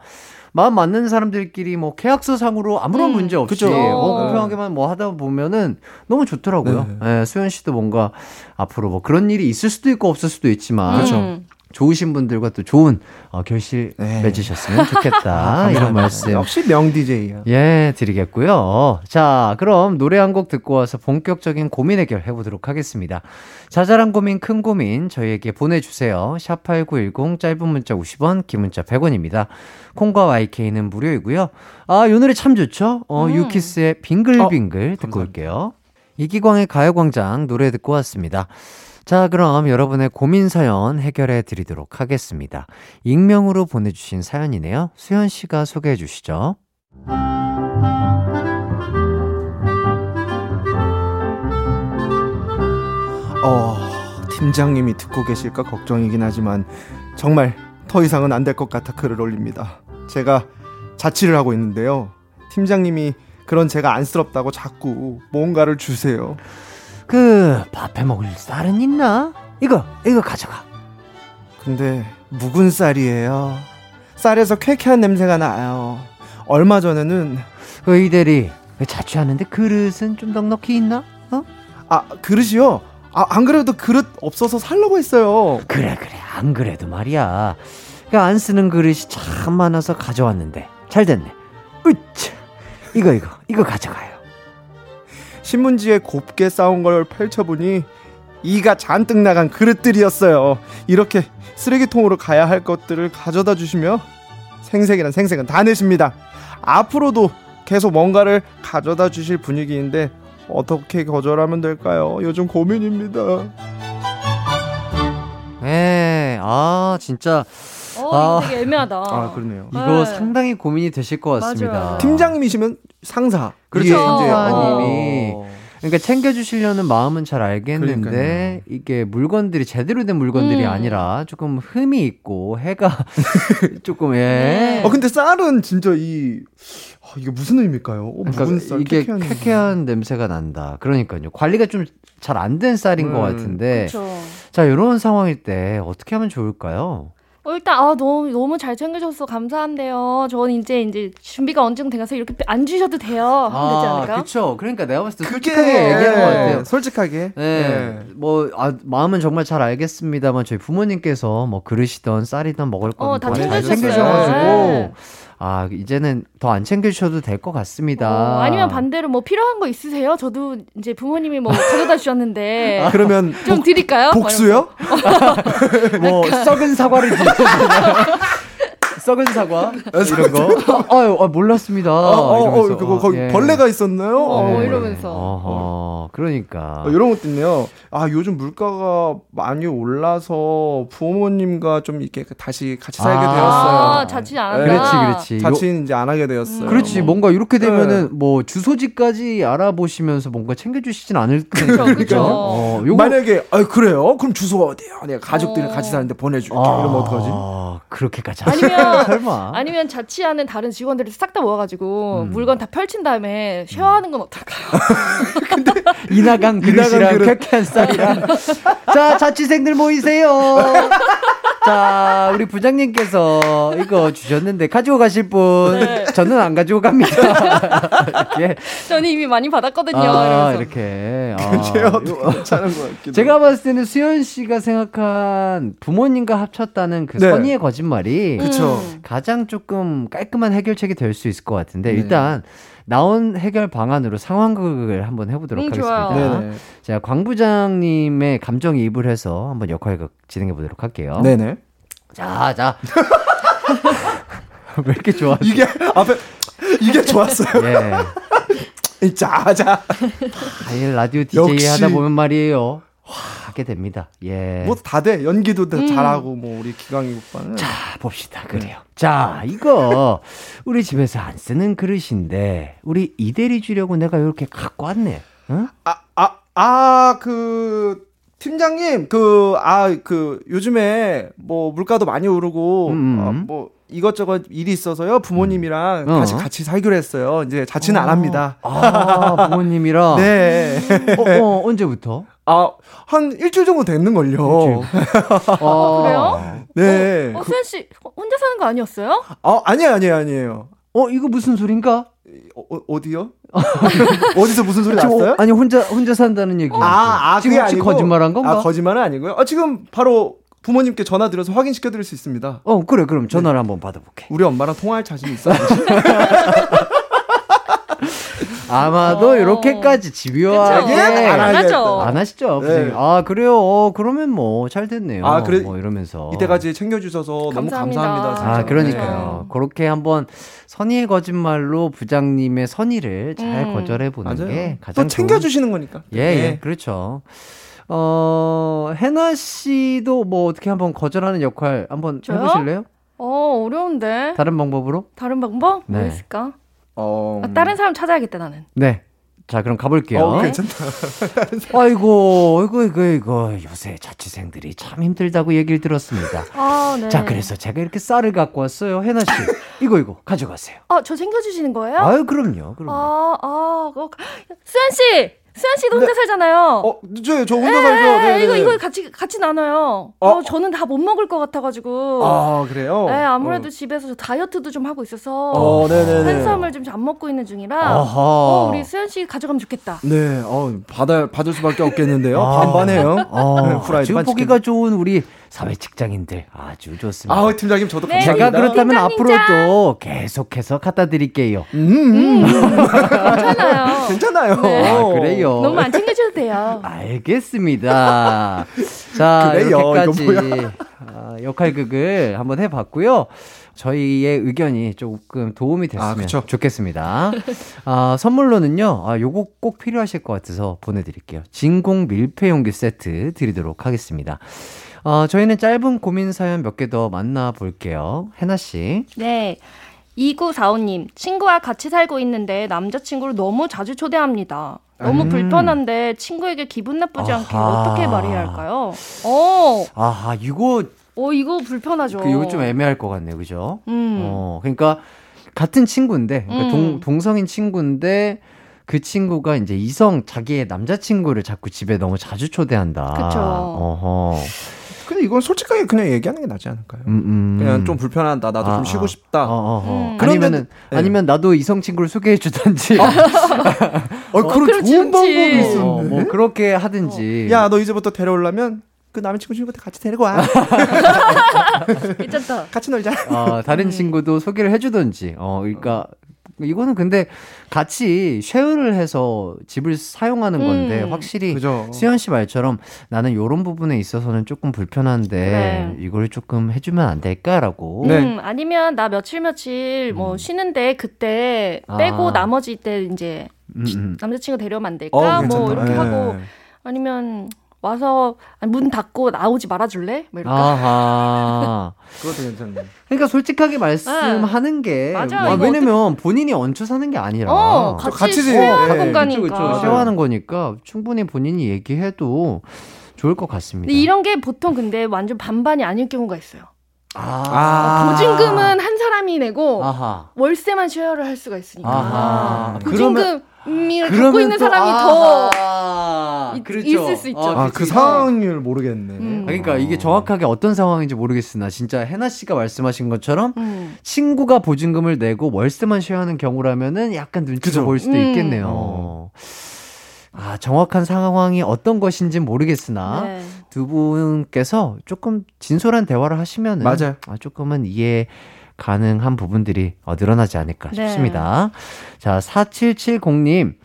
마음 맞는 사람들끼리 뭐 계약서상으로 아무런 음. 문제 없이. 뭐 어. 공평하게만 뭐 하다 보면은 너무 좋더라고요. 네. 예, 수현 씨도 뭔가 앞으로 뭐 그런 일이 있을 수도 있고 없을 수도 있지만 음. 좋으신 분들과 또 좋은 어, 결실 네. 맺으셨으면 좋겠다 이런 말씀 역시 명 DJ야. 예, 드리겠고요. 자, 그럼 노래 한 곡 듣고 와서 본격적인 고민 해결 해보도록 하겠습니다. 자잘한 고민, 큰 고민 저희에게 보내주세요. 샵8910 짧은 문자 50원, 긴 문자 100원입니다. 콩과 YK는 무료이고요. 아, 요 노래 참 좋죠? 어, 음. 유키스의 빙글빙글 듣고 감사합니다. 올게요. 이기광의 가요광장 노래 듣고 왔습니다. 자, 그럼 여러분의 고민 사연 해결해 드리도록 하겠습니다. 익명으로 보내주신 사연이네요. 수현 씨가 소개해 주시죠. 어, 팀장님이 듣고 계실까 걱정이긴 하지만 정말 더 이상은 안 될 것 같아 글을 올립니다. 제가 자취를 하고 있는데요. 팀장님이 그런 제가 안쓰럽다고 자꾸 뭔가를 주세요. 그 밥해 먹을 쌀은 있나? 이거 이거 가져가. 근데 묵은 쌀이에요. 쌀에서 쾌쾌한 냄새가 나요. 얼마 전에는 그 이대리 그 자취하는데 그릇은 좀 넉넉히 있나? 어? 아 그릇이요. 아, 안 그래도 그릇 없어서 살려고 했어요. 그래 그래 안 그래도 말이야. 그안 쓰는 그릇이 참 많아서 가져왔는데 잘 됐네. 으차 이거 이거 이거 가져가요. 신문지에 곱게 쌓은 걸 펼쳐보니 이가 잔뜩 나간 그릇들이었어요. 이렇게 쓰레기통으로 가야 할 것들을 가져다 주시며 생색이란 생색은 다 내십니다. 앞으로도 계속 뭔가를 가져다 주실 분위기인데 어떻게 거절하면 될까요? 요즘 고민입니다. 네, 아 진짜 어, 이거 아. 되게 애매하다. 아 그러네요. 이거 네. 상당히 고민이 되실 것 같습니다. 맞아요. 팀장님이시면 상사. 그렇죠. 이제, 상사님이. 어. 그러니까 챙겨주시려는 마음은 잘 알겠는데 그러니까요. 이게 물건들이 제대로 된 물건들이 음. 아니라 조금 흠이 있고 해가 조금 예. 네. 어 근데 쌀은 진짜 이 아, 이게 무슨 의미일까요? 어, 그러니까 쌀, 이게 쾌쾌한 쾌쾌한 냄새가 난다. 그러니까요. 관리가 좀 잘 안 된 쌀인 것 음, 같은데. 그렇죠. 자, 이런 상황일 때 어떻게 하면 좋을까요? 어, 일단 아 너무 너무 잘 챙겨줘서 감사한데요. 저는 이제 이제 준비가 정도 돼서 이렇게 안 주셔도 돼요. 하면 되지 않을까? 그쵸. 그러니까 내가 봤을 때 그게 솔직하게 얘기하는 것 같아요. 예, 솔직하게. 네, 예. 뭐, 아, 마음은 정말 잘 알겠습니다만, 저희 부모님께서 뭐, 그릇이든 쌀이든 먹을 어, 거는 다잘 챙겨주셨어요. 챙겨주셔가지고, 네. 아, 이제는 더 안 챙겨주셔도 될 것 같습니다. 어, 아니면 반대로 뭐 필요한 거 있으세요? 저도 이제 부모님이 뭐 가져다 주셨는데 그러면 좀 복, 드릴까요? 복수요? 뭐, 썩은 사과를 주세요. 썩은 사과? 이런 거? 아, 아유, 아, 몰랐습니다. 어, 어, 어, 이러면서. 그거 아, 거기 예. 벌레가 있었나요? 어, 어, 이러면서. 어허, 그러니까. 어, 이런 것도 있네요. 아, 요즘 물가가 많이 올라서 부모님과 좀 이렇게 다시 같이 살게 아, 되었어요. 아, 자취 안 한다. 그렇지, 그렇지. 요- 자취는 이제 안 하게 되었어요. 그렇지. 뭔가 이렇게 되면은 네. 뭐 주소지까지 알아보시면서 뭔가 챙겨주시진 않을 거죠. 그쵸. 어, 요거 만약에 아 그래요? 그럼 주소가 어디야? 내가 가족들이 어. 같이 사는데 보내줄게. 이러면 어떡하지? 아, 그렇게까지 아니면- 설마. 아니면 자취하는 다른 직원들을 싹 다 모아가지고 음. 물건 다 펼친 다음에 쉐어하는 건 어떨까요? 이나강 그릇이랑. 쾌쾌한 쌀이랑 자 자취생들 모이세요. 자 우리 부장님께서 이거 주셨는데 가지고 가실 분 네. 저는 안 가지고 갑니다. 이렇게 저는 이미 많이 받았거든요. 아. 이렇게 아, 괜찮은 것 같기도. 제가 봤을 때는 수현 씨가 생각한 부모님과 합쳤다는 그 네. 선의의 거짓 말이 그쵸. 음. 가장 조금 깔끔한 해결책이 될 수 있을 것 같은데 네. 일단 나온 해결 방안으로 상황극을 한번 해보도록 음, 하겠습니다. 네네. 자, 광 부장님의 감정이입을 해서 한번 역할극 진행해 보도록 할게요. 네네. 자, 자. 왜 이렇게 좋아? 이게 앞에 이게 좋았어요. 예. 자자. 아, 이 라디오 DJ 역시. 하다 보면 말이에요. 와, 하게 됩니다. 예. 뭐 다 돼. 연기도 다 음. 잘하고 뭐 우리 기광이 오빠는. 자, 봅시다. 그래요. 자, 이거 우리 집에서 안 쓰는 그릇인데 우리 이대리 주려고 내가 이렇게 갖고 왔네. 응? 아, 아, 아, 그, 팀장님, 그, 아, 그, 요즘에, 뭐, 물가도 많이 오르고, 음. 어, 뭐, 이것저것 일이 있어서요. 부모님이랑 어. 다시 같이 살기로 했어요. 이제 자취는 안 합니다. 아, 부모님이랑. 네. 어, 어, 언제부터? 아, 한 일주일 정도 됐는 걸요. 어, 그래요? 네. 어, 수현 씨 혼자 사는 거 아니었어요? 아, 아니에요, 아니에요, 아니에요. 어, 이거 무슨 소린가? 어, 어, 어디요? 어디서 무슨 소리 지금, 났어요? 어, 아니, 혼자, 혼자 산다는 얘기. 아, 아, 지금 혹시 아니고. 거짓말한 건가? 아, 거짓말은 아니고요. 아, 지금 바로 부모님께 전화 드려서 확인시켜 드릴 수 있습니다. 어, 그래, 그럼 전화를 한번 받아볼게. 우리 엄마랑 통화할 자신 있어요? 아마도 어. 이렇게까지 집요하게 그쵸? 안. 하죠. 안 하시죠. 네. 아, 그래요. 어, 그러면 뭐, 잘 됐네요. 아, 그래- 뭐 이러면서. 이때까지 챙겨주셔서 너무 감사합니다. 감사합니다. 진짜. 아, 그러니까요. 네. 그렇게 한번 선의의 거짓말로 부장님의 선의를 잘 음. 거절해 보는. 게 가장 또 챙겨주시는 거니까. 좋은... 예, 예, 네. 그렇죠. 어, 해나 씨도 뭐 어떻게 한번 거절하는 역할 한번 저요? 해보실래요? 어 어려운데. 다른 방법으로? 다른 방법? 뭐 네. 있을까? 어, 아, 다른 사람 찾아야겠다 나는. 네. 자, 그럼 가볼게요. 어, 괜찮다. 아이고, 이거, 이거, 이거, 요새 자취생들이 참 힘들다고 얘기를 들었습니다. 아 네. 자, 그래서 제가 이렇게 쌀을 갖고 왔어요. 해나 씨. 이거, 이거, 가져가세요. 아저 챙겨주시는 거예요? 아유, 그럼요, 그럼요. 아, 아, 어, 수현 씨, 수현 씨도 혼자 살잖아요. 어, 저, 저 혼자 예, 살죠. 네, 네, 이거 네. 이거 같이 같이 나눠요. 어? 어, 저는 다 못 먹을 것 같아가지고. 아, 그래요? 네, 아무래도 어, 집에서 저 다이어트도 좀 하고 있어서 어, 네네네. 한쌈을 좀 안 먹고 있는 중이라. 아하. 어, 우리 수현 씨 가져가면 좋겠다. 네, 어, 받아, 받을 수밖에 없겠는데요. 아. 반반해요. 네, 어, 후라이드 지금 반 보기가 좋은 우리 사회 직장인들 아주 좋습니다. 아, 팀장님 저도 네. 감사합니다. 제가 그렇다면 앞으로도 계속해서 갖다 드릴게요. 음, 음. 괜찮아요. 괜찮아요. 네. 아, 그래요. 너무 안 챙겨줘도 돼요. 알겠습니다. 자, 그래요. 이렇게까지 이거 아, 역할극을 한번 해봤고요. 저희의 의견이 조금 도움이 됐으면 아. 좋겠습니다. 아, 선물로는요, 아, 요거 꼭 필요하실 것 같아서 보내드릴게요. 진공 밀폐용기 세트 드리도록 하겠습니다. 어, 저희는 짧은 고민 사연 몇 개 더 만나볼게요. 해나씨. 네. 2945님, 친구와 같이 살고 있는데 남자친구를 너무 자주 초대합니다. 너무 음. 불편한데 친구에게 기분 나쁘지 않게 아하. 어떻게 말해야 할까요? 어, 아, 이거, 어 이거 불편하죠. 그, 이거 좀 애매할 것 같네요. 그죠? 음. 어, 그러니까 같은 친구인데, 그러니까 음. 동, 동성인 친구인데, 그 친구가 이제 이성, 자기의 남자친구를 자꾸 집에 너무 자주 초대한다. 그쵸. 어허. 근데 이건 솔직하게 그냥 얘기하는 게 낫지 않을까요? 음, 음. 그냥 좀 불편하다. 나도 아, 좀 쉬고 아. 싶다. 어, 어, 어. 음. 아니면은, 네. 아니면 나도 이성 친구를 소개해 주던지. 어, 그런 그렇지, 좋은 방법이. 있었네. 어, 뭐, 그렇게 하든지. 야, 너 이제부터 데려오려면 그 남자친구 친구한테 같이 데리고 와. 괜찮다. 같이 놀자. 어, 다른 음. 친구도 소개를 해주던지. 어, 그러니까 이거는 근데 같이 쉐어를 해서 집을 사용하는 건데 음. 확실히 그죠. 수현 씨 말처럼 나는 요런 부분에 있어서는 조금 불편한데 네. 이걸 조금 해주면 안 될까라고. 네. 음, 아니면 나 며칠 며칠 뭐 쉬는데 그때 빼고 아. 나머지 때 이제 음, 음. 남자친구 데려오면 안 될까? 어, 뭐. 이렇게 예. 하고 아니면 와서 문 닫고 나오지 말아줄래? 뭐 이럴까? 아하. 그것도 괜찮네. 그러니까 솔직하게 말씀하는 게 맞아요. 아, 이거 왜냐면 본인이 얹혀 사는 게 아니라 어, 저 같이 같이 쉐어하는 예, 공간이니까. 그쵸, 그쵸. 쉐어하는 거니까 충분히 본인이 얘기해도 좋을 것 같습니다. 근데 이런 게 보통 근데 완전 반반이 아닐 경우가 있어요. 아, 아. 보증금은 한 사람이 내고 아하. 월세만 쉐어를 할 수가 있으니까. 아하. 보증금 을 갖고 있는 또- 사람이 아하. 있- 그렇죠. 있을 수 있죠. 아, 그치, 그. 상황을 모르겠네. 음. 그러니까 이게 정확하게 어떤 상황인지 모르겠으나 진짜 해나 씨가 말씀하신 것처럼 더. 음. 친구가 보증금을 내고 월세만 쉐어하는 경우라면은 약간 눈치가. 보일 수도 음. 있겠네요. 아, 정확한 상황이 어떤 것인지 모르겠으나 네. 두 분께서 조금 진솔한 대화를 하시면은 맞아요. 아, 조금은 이해 가능한 부분들이 어, 늘어나지 않을까 네. 싶습니다. 자, 4770님.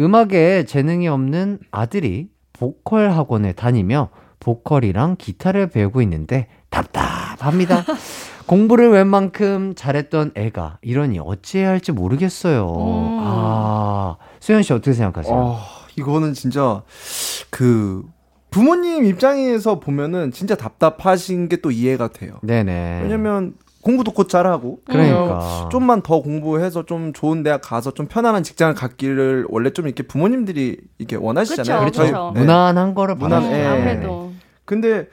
음악에 재능이 없는 아들이 보컬 학원에 다니며 보컬이랑 기타를 배우고 있는데 답답합니다. 공부를 웬만큼 잘했던 애가 이러니 어찌해야 할지 모르겠어요. 음. 아, 수현 씨 어떻게 생각하세요? 어, 이거는 진짜 그 부모님 입장에서 보면은 진짜 답답하신 게 또 이해가 돼요. 네네. 왜냐면 공부도 곧 잘하고 그러니까. 좀만 더 공부해서 좀 좋은 대학 가서 좀 편안한 직장을 갖기를 원래 좀 이렇게 부모님들이 이렇게 원하시잖아요. 저희- 그쵸. 네. 무난한 거를 무난-. 예. 아무래도. 근데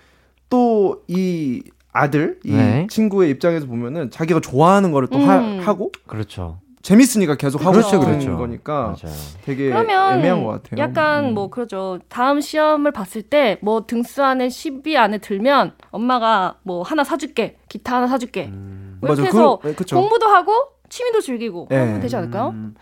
또 이 아들 이 네. 친구의 입장에서 보면은 자기가 좋아하는 거를 또 음. 하, 고 그렇죠. 재밌으니까 계속 하고 그렇죠, 싶은 그렇죠. 거니까 맞아요. 되게 그러면 애매한 것 같아요. 약간 음. 뭐 그러죠. 다음 시험을 봤을 때 뭐 등수 안에 10위 안에 들면 엄마가 뭐 하나 사줄게, 기타 하나 사줄게. 뭐 이렇게 맞아, 해서 그- 네, 그쵸. 공부도 하고 취미도 즐기고 예. 하면 되지 않을까요? 음,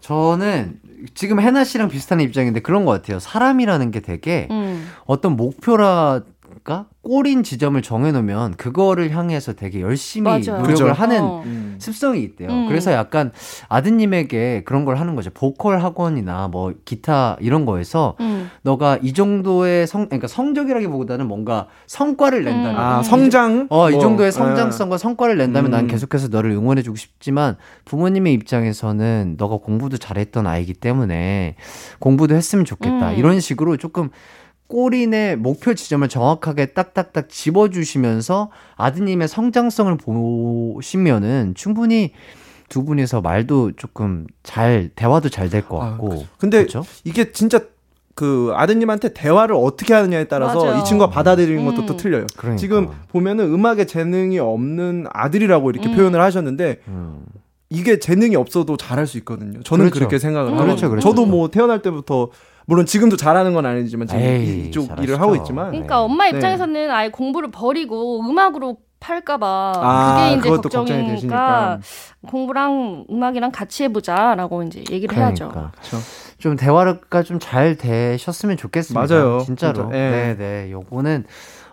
저는 지금 해나 씨랑 비슷한 입장인데 그런 것 같아요. 사람이라는 게 되게 음. 어떤 목표랄까 꼬린 지점을 정해놓으면 그거를 향해서 되게 열심히 맞아요. 노력을 그죠. 하는 어. 음. 습성이 있대요. 음. 그래서 약간 아드님에게 그런 걸 하는 거죠. 보컬 학원이나 뭐 기타 이런 거에서 음. 너가 이 정도의 성, 그러니까 성적이라기보다는 뭔가 성과를 낸다면. 음. 아 성장 어, 이 뭐, 정도의 예. 성장성과 성과를 낸다면 난 음. 계속해서 너를 응원해주고 싶지만 부모님의 입장에서는 너가 공부도 잘했던 아이기 때문에 공부도 했으면 좋겠다. 음. 이런 식으로 조금 꼬린의 목표 지점을 정확하게 딱딱딱 집어주시면서 아드님의 성장성을 보시면은 충분히 두 분이서 말도 조금 잘, 대화도 잘 될것 아, 같고. 그죠. 근데 그렇죠? 이게 진짜 그 아드님한테 대화를 어떻게 하느냐에 따라서 맞아요. 이 친구가 받아들이는 것도 음. 또 틀려요. 그러니까. 지금 보면은 음악에 재능이 없는 아들이라고 이렇게 음. 표현을 하셨는데 음. 이게 재능이 없어도 잘할 수 있거든요. 저는 그렇죠. 그렇게 생각을 음. 하고 그렇죠, 그렇죠. 저도 뭐 태어날 때부터 물론 지금도 잘하는 건 아니지만 지금 에이, 이쪽 잘하시죠. 일을 하고 있지만 그러니까 네. 엄마 네. 입장에서는 아예 공부를 버리고 음악으로 팔까봐 아, 그게 이제 걱정이 걱정이니까 되시니까. 공부랑 음악이랑 같이 해보자라고 이제 얘기를 해야죠. 그러니까. 그렇죠. 좀 대화가 좀 잘 되셨으면 좋겠습니다. 맞아요. 진짜로. 진짜. 예. 네, 네. 요거는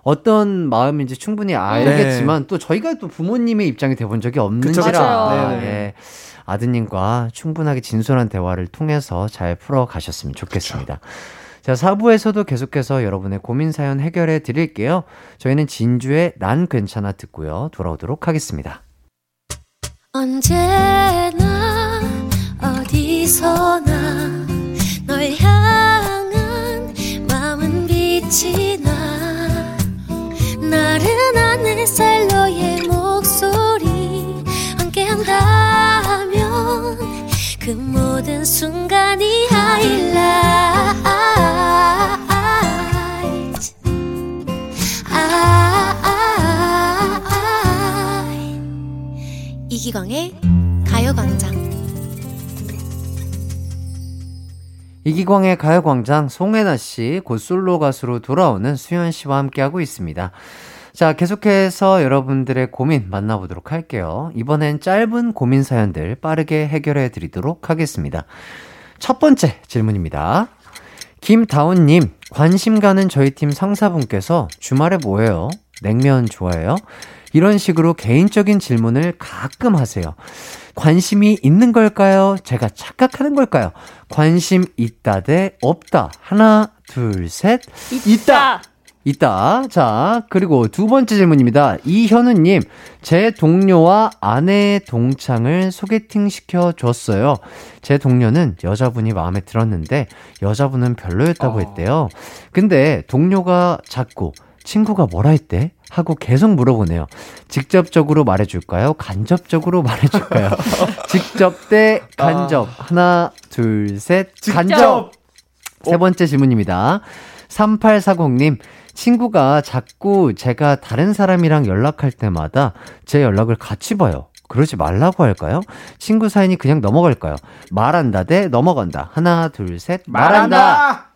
어떤 마음인지 충분히 알겠지만 또 저희가 또 부모님의 입장이 돼본 적이 없는지라 그쵸, 그쵸. 네네. 예. 아드님과 충분하게 진솔한 대화를 통해서 잘 풀어 가셨으면 좋겠습니다. 자, 4부에서도 계속해서 여러분의 고민 사연 해결해 드릴게요. 저희는 진주의 난 괜찮아 듣고요. 돌아오도록 하겠습니다. 언제나 어디서나 널 향한 마음은 빛이 나 나른한 햇살 너의 목소리 함께한다면 그 모든 순간이 하이라이트 아, 이기광의 가요광장. 이기광의 가요광장 송혜나 씨, 곧 솔로 가수로 돌아오는 수현 씨와 함께하고 있습니다. 자, 계속해서 여러분들의 고민 만나보도록 할게요. 이번엔 짧은 고민 사연들 빠르게 해결해 드리도록 하겠습니다. 첫 번째 질문입니다. 김다운님, 관심 가는 저희 팀 상사분께서 주말에 뭐해요? 냉면 좋아해요? 이런 식으로 개인적인 질문을 가끔 하세요. 관심이 있는 걸까요? 제가 착각하는 걸까요? 관심 있다 대 없다. 하나, 둘, 셋. 있다. 있다. 자, 그리고 두 번째 질문입니다. 이현우님, 제 동료와 아내의 동창을 소개팅 시켜줬어요. 제 동료는 여자분이 마음에 들었는데, 여자분은 별로였다고 했대요. 근데 동료가 자꾸, 친구가 뭐라 했대? 하고 계속 물어보네요. 직접적으로 말해줄까요? 간접적으로 말해줄까요? 직접 대 간접. 하나, 둘, 셋. 간접. 세 번째 질문입니다. 3840님, 친구가 자꾸 제가 다른 사람이랑 연락할 때마다 제 연락을 같이 봐요. 그러지 말라고 할까요? 친구 사연이 그냥 넘어갈까요? 말한다 대 넘어간다. 하나, 둘, 셋. 말한다.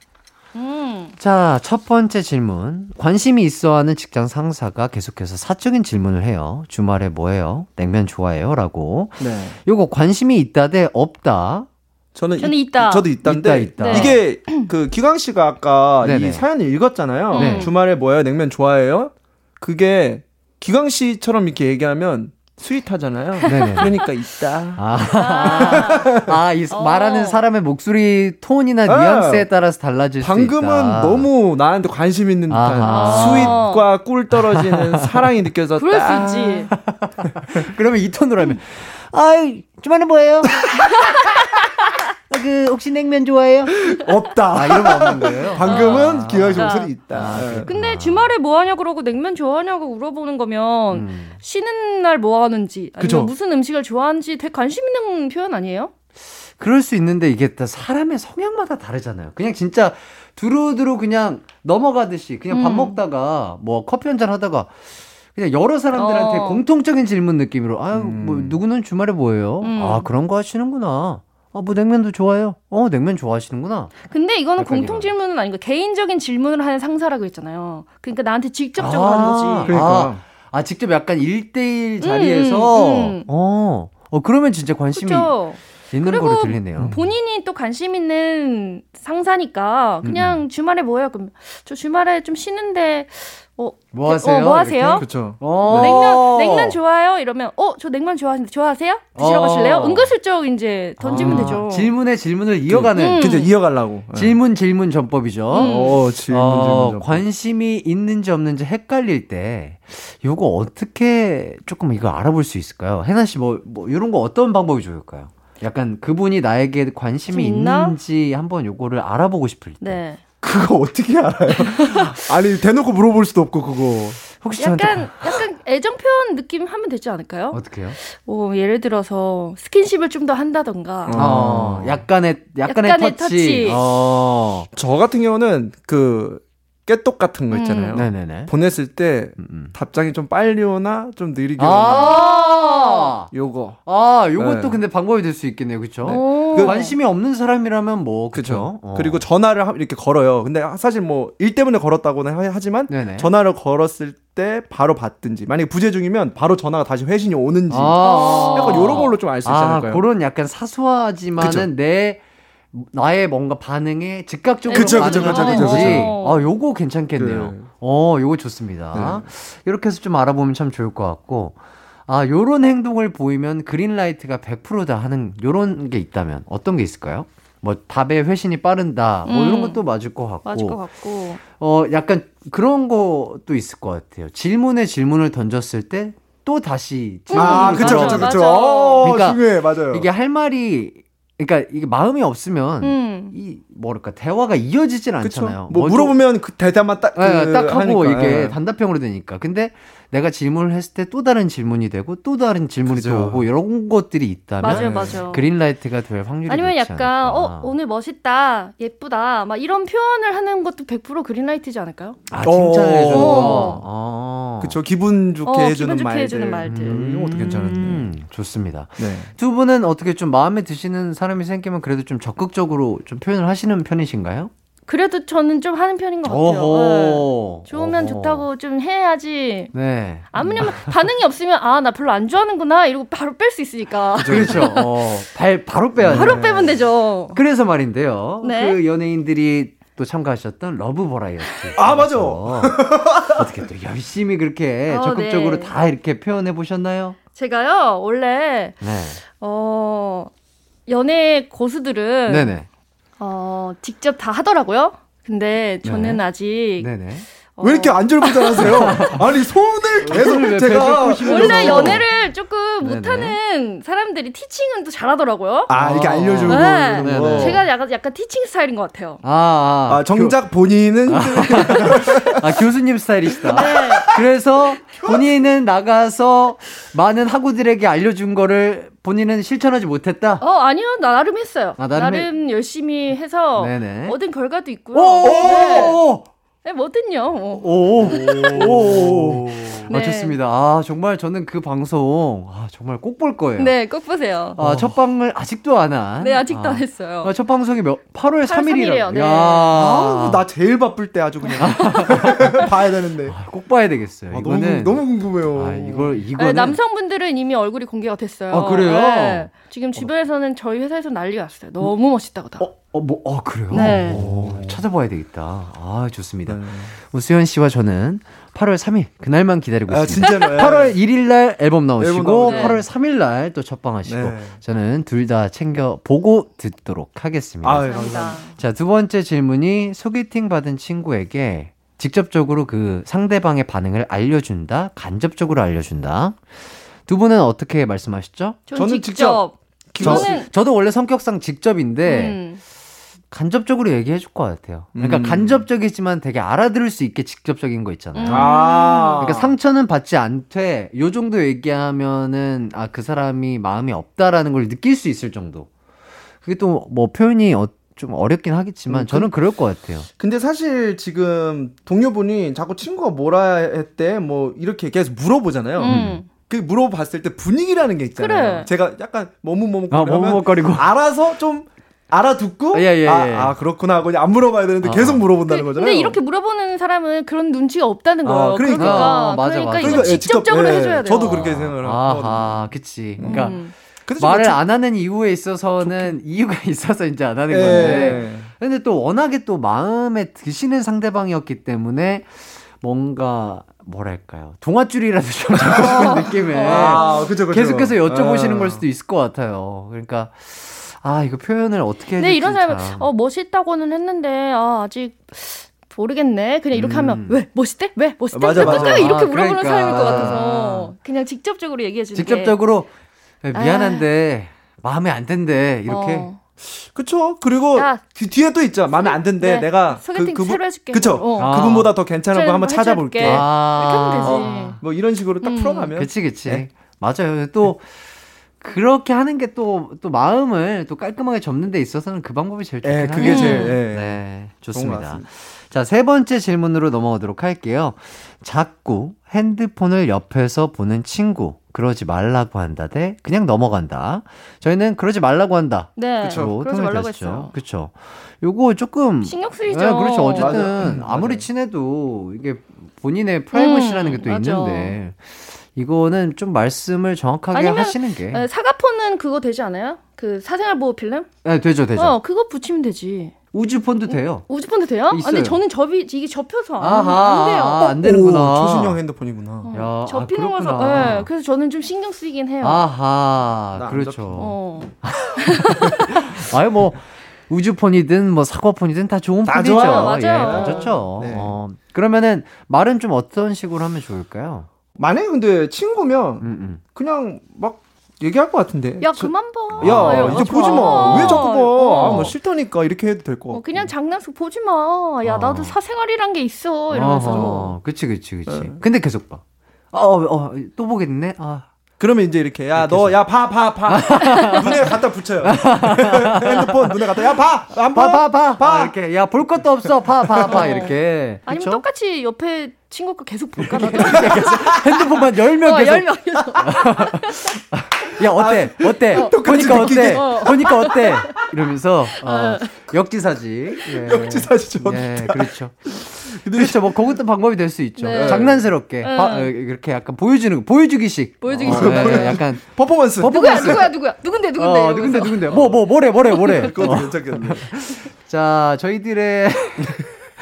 음. 자, 첫 번째 질문. 관심이 있어 하는 직장 상사가 계속해서 사적인 질문을 해요. 주말에 뭐 해요? 냉면 좋아해요? 라고. 네. 요거 관심이 있다 대 없다. 저는, 저는 이- 있다. 저도 있다인데 있다, 있다. 이게 그 기광 씨가 아까 네네. 이 사연을 읽었잖아요. 네. 주말에 뭐예요? 냉면 좋아해요? 그게 기광 씨처럼 이렇게 얘기하면 스윗하잖아요. 네네. 그러니까 있다. 아, 아, 이 어. 말하는 사람의 목소리 톤이나 네. 뉘앙스에 따라서 달라질 수 있다. 방금은 너무 나한테 관심 있는 듯한 아하. 스윗과 꿀 떨어지는 사랑이 느껴졌다. 그럴 수 있지. 그러면 이 톤으로 하면 아이, 주말에 뭐예요? 그, 혹시 냉면 좋아해요? 없다. 아, 이런 거 없는 거예요? 방금은 아. 기광 씨 아. 목소리 있다. 아, 예. 그렇구나. 근데 주말에 뭐 하냐 그러고 냉면 좋아하냐고 물어보는 거면 음. 쉬는 날 뭐 하는지 아니면 그쵸. 무슨 음식을 좋아하는지 되게 관심 있는 표현 아니에요? 그럴 수 있는데 이게 다 사람의 성향마다 다르잖아요. 그냥 진짜 두루두루 그냥 넘어가듯이 그냥 밥 음. 먹다가 뭐 커피 한 잔 하다가 그냥 여러 사람들한테 어. 공통적인 질문 느낌으로 아유 음. 뭐 누구는 주말에 뭐예요? 음. 아 그런 거 하시는구나. 아 뭐 냉면도 좋아해요. 어 냉면 좋아하시는구나. 근데 이거는 약간 공통 이런. 질문은 아니고 개인적인 질문을 하는 상사라고 했잖아요. 그러니까 나한테 직접적으로 아. 하는 거지. 그러니까. 아, 아 직접 약간 1대1 자리에서 음, 음. 어, 어 그러면 진짜 관심이 그렇죠. 있는 그리고 거로 들리네요. 본인이 또 관심 있는 상사니까 그냥 주말에 뭐예요? 그럼 저 주말에 좀 쉬는데 어, 뭐 하세요? 어, 뭐 하세요? 그렇죠. 어. 냉면 냉면 좋아요? 이러면 어 저 냉면 좋아하는데 좋아하세요? 드시러 어. 가실래요? 은근슬쩍 이제 던지면 아, 되죠. 질문에 질문을 이어가는 음. 그죠 이어가려고. 예. 질문 질문 전법이죠. 어, 질문 어, 질문. 좀. 관심이 있는지 없는지 헷갈릴 때 요거 어떻게 조금 이거 알아볼 수 있을까요? 해나 씨뭐뭐 이런 거 어떤 방법이 좋을까요? 약간 그분이 나에게 관심이 좀 있나? 있는지 한번 요거를 알아보고 싶을 때. 네. 그거 어떻게 알아요? 아니 대놓고 물어볼 수도 없고 그거. 혹시 저한테 약간 약간 애정 표현 느낌 하면 되지 않을까요? 어떻게요? 뭐 예를 들어서 스킨십을 좀 더 한다던가. 어, 약간의 약간의, 약간의 터치. 터치. 어. 저 같은 경우는 그 깨똑 같은 거 음. 있잖아요. 네네네. 보냈을 때 음, 음. 답장이 좀 빨리 오나 좀 느리게 오나 아, 요거. 아, 요것도 네. 근데 방법이 될 수 있겠네요, 그렇죠? 오. 그 관심이 없는 사람이라면 뭐. 그렇죠. 그리고 전화를 하- 이렇게 걸어요. 근데 사실 뭐 일 때문에 걸었다고는 하- 하지만 네네. 전화를 걸었을 때 바로 받든지 만약에 부재 중이면 바로 전화가 다시 회신이 오는지 아, 약간 요런 걸로 좀 알 수 있지 아, 않을까요? 그런 약간 사소하지만은 그쵸. 내 나의 뭔가 반응에 즉각적으로 그쵸, 반응을 그쵸, 그쵸, 하는지. 그쵸, 그쵸. 아, 요거 괜찮겠네요. 네. 어, 요거 좋습니다. 이렇게 해서 좀 알아보면 참 좋을 것 같고. 아, 요런 행동을 보이면 그린라이트가 100%다 하는 요런 게 있다면 어떤 게 있을까요? 뭐 답에 회신이 빠른다. 뭐 이런 음. 것도 맞을 것 같고. 맞을 것 같고. 어, 약간 그런 것도 있을 것 같아요. 질문에 질문을 던졌을 때또 다시 아, 질문이 그쵸, 그쵸, 그쵸. 맞아. 어, 그러니까 중요해, 맞아요. 이게 할 말이 그러니까 이게 마음이 없으면 음. 이 뭐랄까 대화가 이어지질 그쵸. 않잖아요. 뭐뭐 물어보면 그 대답만 딱, 좀- 예, 그딱 하고 하니까, 이게 예. 단답형으로 되니까. 근데 내가 질문을 했을 때 또 다른 질문이 되고 또 다른 질문이 그죠. 또 오고 이런 것들이 있다면 맞아요, 맞아요. 그린라이트가 될 확률이 아니면 높지 약간 않을까. 어 오늘 멋있다, 예쁘다, 막 이런 표현을 하는 것도 100% 그린라이트지 않을까요? 아 칭찬을 해주는 거. 어. 어. 그쵸, 기분 좋게 어, 해주는 기분 좋게 말들. 해주는 말들. 음, 이런 것도 괜찮은데. 음, 좋습니다. 네. 두 분은 어떻게 좀 마음에 드시는 사람이 생기면 그래도 좀 적극적으로 좀 표현을 하시 는 편이신가요? 그래도 저는 좀 하는 편인 것 같아요. 네. 좋으면 어허. 좋다고 좀 해야지. 네. 왜냐면 반응이 없으면 아 나 별로 안 좋아하는구나 이러고 바로 뺄 수 있으니까. 그렇죠. 어, 발 바로 빼야 바로 빼면 되죠. 그래서 말인데요. 네. 그 연예인들이 또 참가하셨던 러브 버라이어티. 아, 맞아. 어떻게 또 열심히 그렇게 어, 적극적으로 네. 다 이렇게 표현해 보셨나요? 제가요 원래 네. 어 연애 고수들은 네네. 어 직접 다 하더라고요. 근데 저는 네. 아직 네네. 어, 왜 이렇게 안절부절하세요? 아니 손을 계속 손을 왜 제가. 원래 연애를 조금 네네. 못하는 사람들이 티칭은 또 잘하더라고요. 아 이렇게 알려주고 네. 제가 약간 약간 티칭 스타일인 것 같아요. 아, 아, 아 정작 본인은 교, 아 교수님 스타일이시다. 네. 그래서 본인은 나가서 많은 학우들에게 알려준 거를 본인은 실천하지 못했다. 어 아니요 나 나름 했어요. 아, 나름 나름, 해- 열심히 해서 네네. 얻은 결과도 있고요. 오, 네. 오, 오, 네, 뭐든요. 뭐. 오, 오, 오. 아, 네. 좋습니다. 아, 정말 저는 그 방송, 아, 정말 꼭 볼 거예요. 네, 꼭 보세요. 아, 첫 방을 아직도 안 한. 네, 아직도 아, 안 했어요. 아, 첫 방송이 몇, 8월 8월 3일 이에요, 3일이라고. 네. 야 아, 나 제일 바쁠 때 아주 그냥 봐야 되는데. 아, 꼭 봐야 되겠어요. 아, 너무 이거는. 너무 궁금해요. 아, 이걸, 네, 이거는. 남성분들은 이미 얼굴이 공개가 됐어요. 아, 그래요? 네. 지금 주변에서는 저희 회사에서 난리 났어요. 너무 멋있다고 다. 어, 어, 뭐, 어, 그래요? 네. 오, 찾아봐야 되겠다. 아, 좋습니다. 네. 우수연 씨와 저는 8월 3일, 그날만 기다리고 아, 있습니다. 진짜로. 예. 8월 1일 날 앨범 나오시고, 앨범 나오죠. 8월 3일 날 또 첫방 하시고, 네. 저는 둘 다 챙겨 보고 듣도록 하겠습니다. 아, 감사합니다. 감사합니다. 자, 두 번째 질문이 소개팅 받은 친구에게 직접적으로 그 상대방의 반응을 알려준다, 간접적으로 알려준다. 두 분은 어떻게 말씀하셨죠? 전 저는 직접. 저, 저는 저도 원래 성격상 직접인데, 음, 간접적으로 얘기해 줄 것 같아요. 그러니까 음. 간접적이지만 되게 알아들을 수 있게 직접적인 거 있잖아요. 음. 아. 그러니까 상처는 받지 않되 요 정도 얘기하면은 아 그 사람이 마음이 없다라는 걸 느낄 수 있을 정도. 그게 또 뭐 표현이 어, 좀 어렵긴 하겠지만 음, 저는 그럴 것 같아요. 근데 사실 지금 동료분이 자꾸 친구가 뭐라 했대 뭐 이렇게 계속 물어보잖아요. 음. 그 물어봤을 때 분위기라는 게 있잖아요. 그래. 제가 약간 머뭇머뭇 아, 머뭇머뭇거리고. 알아서 좀 알아듣고 예, 예, 예. 아, 아, 그렇구나 하고 안 물어봐야 되는데 아. 계속 물어본다는 그- 거잖아요. 근데 이렇게 물어보는 사람은 그런 눈치가 없다는 거예요. 아, 그러니까. 그러니까, 아, 맞아, 그러니까 맞아. 이거 그러니까 예, 직접적으로 직접, 예, 해줘야 돼요. 저도 그렇게 생각을 하거든요. 아하, 그치. 그러니까 음. 말을 안 하는 이유에 있어서는 이유가 있어서 이제 안 하는 예. 건데. 근데 또 워낙에 또 마음에 드시는 상대방이었기 때문에 뭔가 뭐랄까요 동아줄이라도 좀 잡고 싶은 느낌에 아, 그죠, 그죠. 계속해서 여쭤보시는 아. 걸 수도 있을 것 같아요. 그러니까 아 이거 표현을 어떻게 해야 될지 이런 사람은 참. 어 멋있다고는 했는데 아 아직 모르겠네. 그냥 이렇게 음. 하면 왜 멋있대? 왜 멋있대? 맞아, 맞아. 끝까지 이렇게 아, 물어보는 그러니까. 사람일 것 같아서 그냥 직접적으로 얘기해 주는 게 직접적으로 미안한데 마음에 안 든대 이렇게 어. 그쵸. 그리고 야. 그 뒤에 또 있죠. 마음에 안 든데 네. 내가 소개팅 그, 그분- 새로 해줄게. 그쵸. 어. 아. 그분보다 더 괜찮은 거좀 한번 찾아볼게. 아, 이렇게 하면 되지. 뭐 이런 식으로 딱 음. 풀어가면. 그치 그치 네. 맞아요 또 그렇게 하는 게 또 또 마음을 또 깔끔하게 접는 데 있어서는 그 방법이 제일 좋긴 예, 하네요. 그게 제일 예. 네, 좋습니다. 자, 세 번째 질문으로 넘어가도록 할게요. 자꾸 핸드폰을 옆에서 보는 친구. 그러지 말라고 한다 대 그냥 넘어간다. 저희는 그러지 말라고 한다. 네. 그쵸. 그러지 말라고 했어요. 그쵸. 요거 조금 신경 쓰이죠. 네, 그렇죠. 어쨌든 맞아요. 아무리. 친해도 이게 본인의 프라이버시라는 게또 음, 맞아. 있는데 이거는 좀 말씀을 정확하게 아니면, 하시는 게 네, 사과폰은 그거 되지 않아요? 그 사생활 보호 필름? 네, 되죠, 되죠. 어, 그거 붙이면 되지. 우주폰도 돼요. 우주폰도 돼요? 아, 있어요. 근데 저는 접이 이게 접혀서 안, 아하, 안 돼요. 아, 안 되는구나. 오, 초신형 핸드폰이구나. 어, 야, 아, 접히는 거서 그렇구나. 네, 그래서 저는 좀 신경 쓰이긴 해요. 아하, 그렇죠. 어. 아유 뭐 우주폰이든 뭐 사과폰이든 다 좋은 다 폰이죠. 좋아요. 맞아요. 예, 다 좋죠. 네. 어, 그러면은 말은 좀 어떤 식으로 하면 좋을까요? 만약에 근데 친구면 음, 음. 그냥 막 얘기할 것 같은데. 야 저- 그만 봐. 야, 이러면서. 이제 보지 마. 왜 자꾸 봐? 어. 아, 뭐 싫다니까 이렇게 해도 될 거. 어, 그냥 장난스 보지 마. 야 어. 나도 사생활이란 게 있어. 이러면서. 어허, 그치, 그치, 그치. 네. 근데 계속 봐. 어, 어, 또 보겠네? 아. 그러면 이제 이렇게 야 너 야 봐 봐 봐 눈에 갖다 붙여요. 핸드폰 눈에 갖다 야 봐 안 봐, 봐. 봐, 봐. 봐. 아, 이렇게. 야, 볼 것도 없어. 봐, 봐, 봐. 어. 이렇게. 아니면 그쵸? 똑같이 옆에 친구 거 계속 볼까 나도. 핸드폰만 열면 어, 계속. 열명. 야, 어때? 어때? 어. 보니까 어때? 어. 보니까 어때? 이러면서, 어, 역지사지. 예. 역지사지 좋다. 예, 그렇죠. 그렇죠. 뭐, 그것도 방법이 될 수 있죠. 네. 장난스럽게. 네. 바- 어, 이렇게 약간 보여주는, 거, 보여주기식. 보여주기식. 어, 예, 약간. 퍼포먼스. 누구야 누구야 누구야 누군데 누군데. 어, 누군데, 누군데. 뭐, 뭐, 뭐래, 뭐래, 뭐래. 그것도 어. 괜찮겠네. 자, 저희들의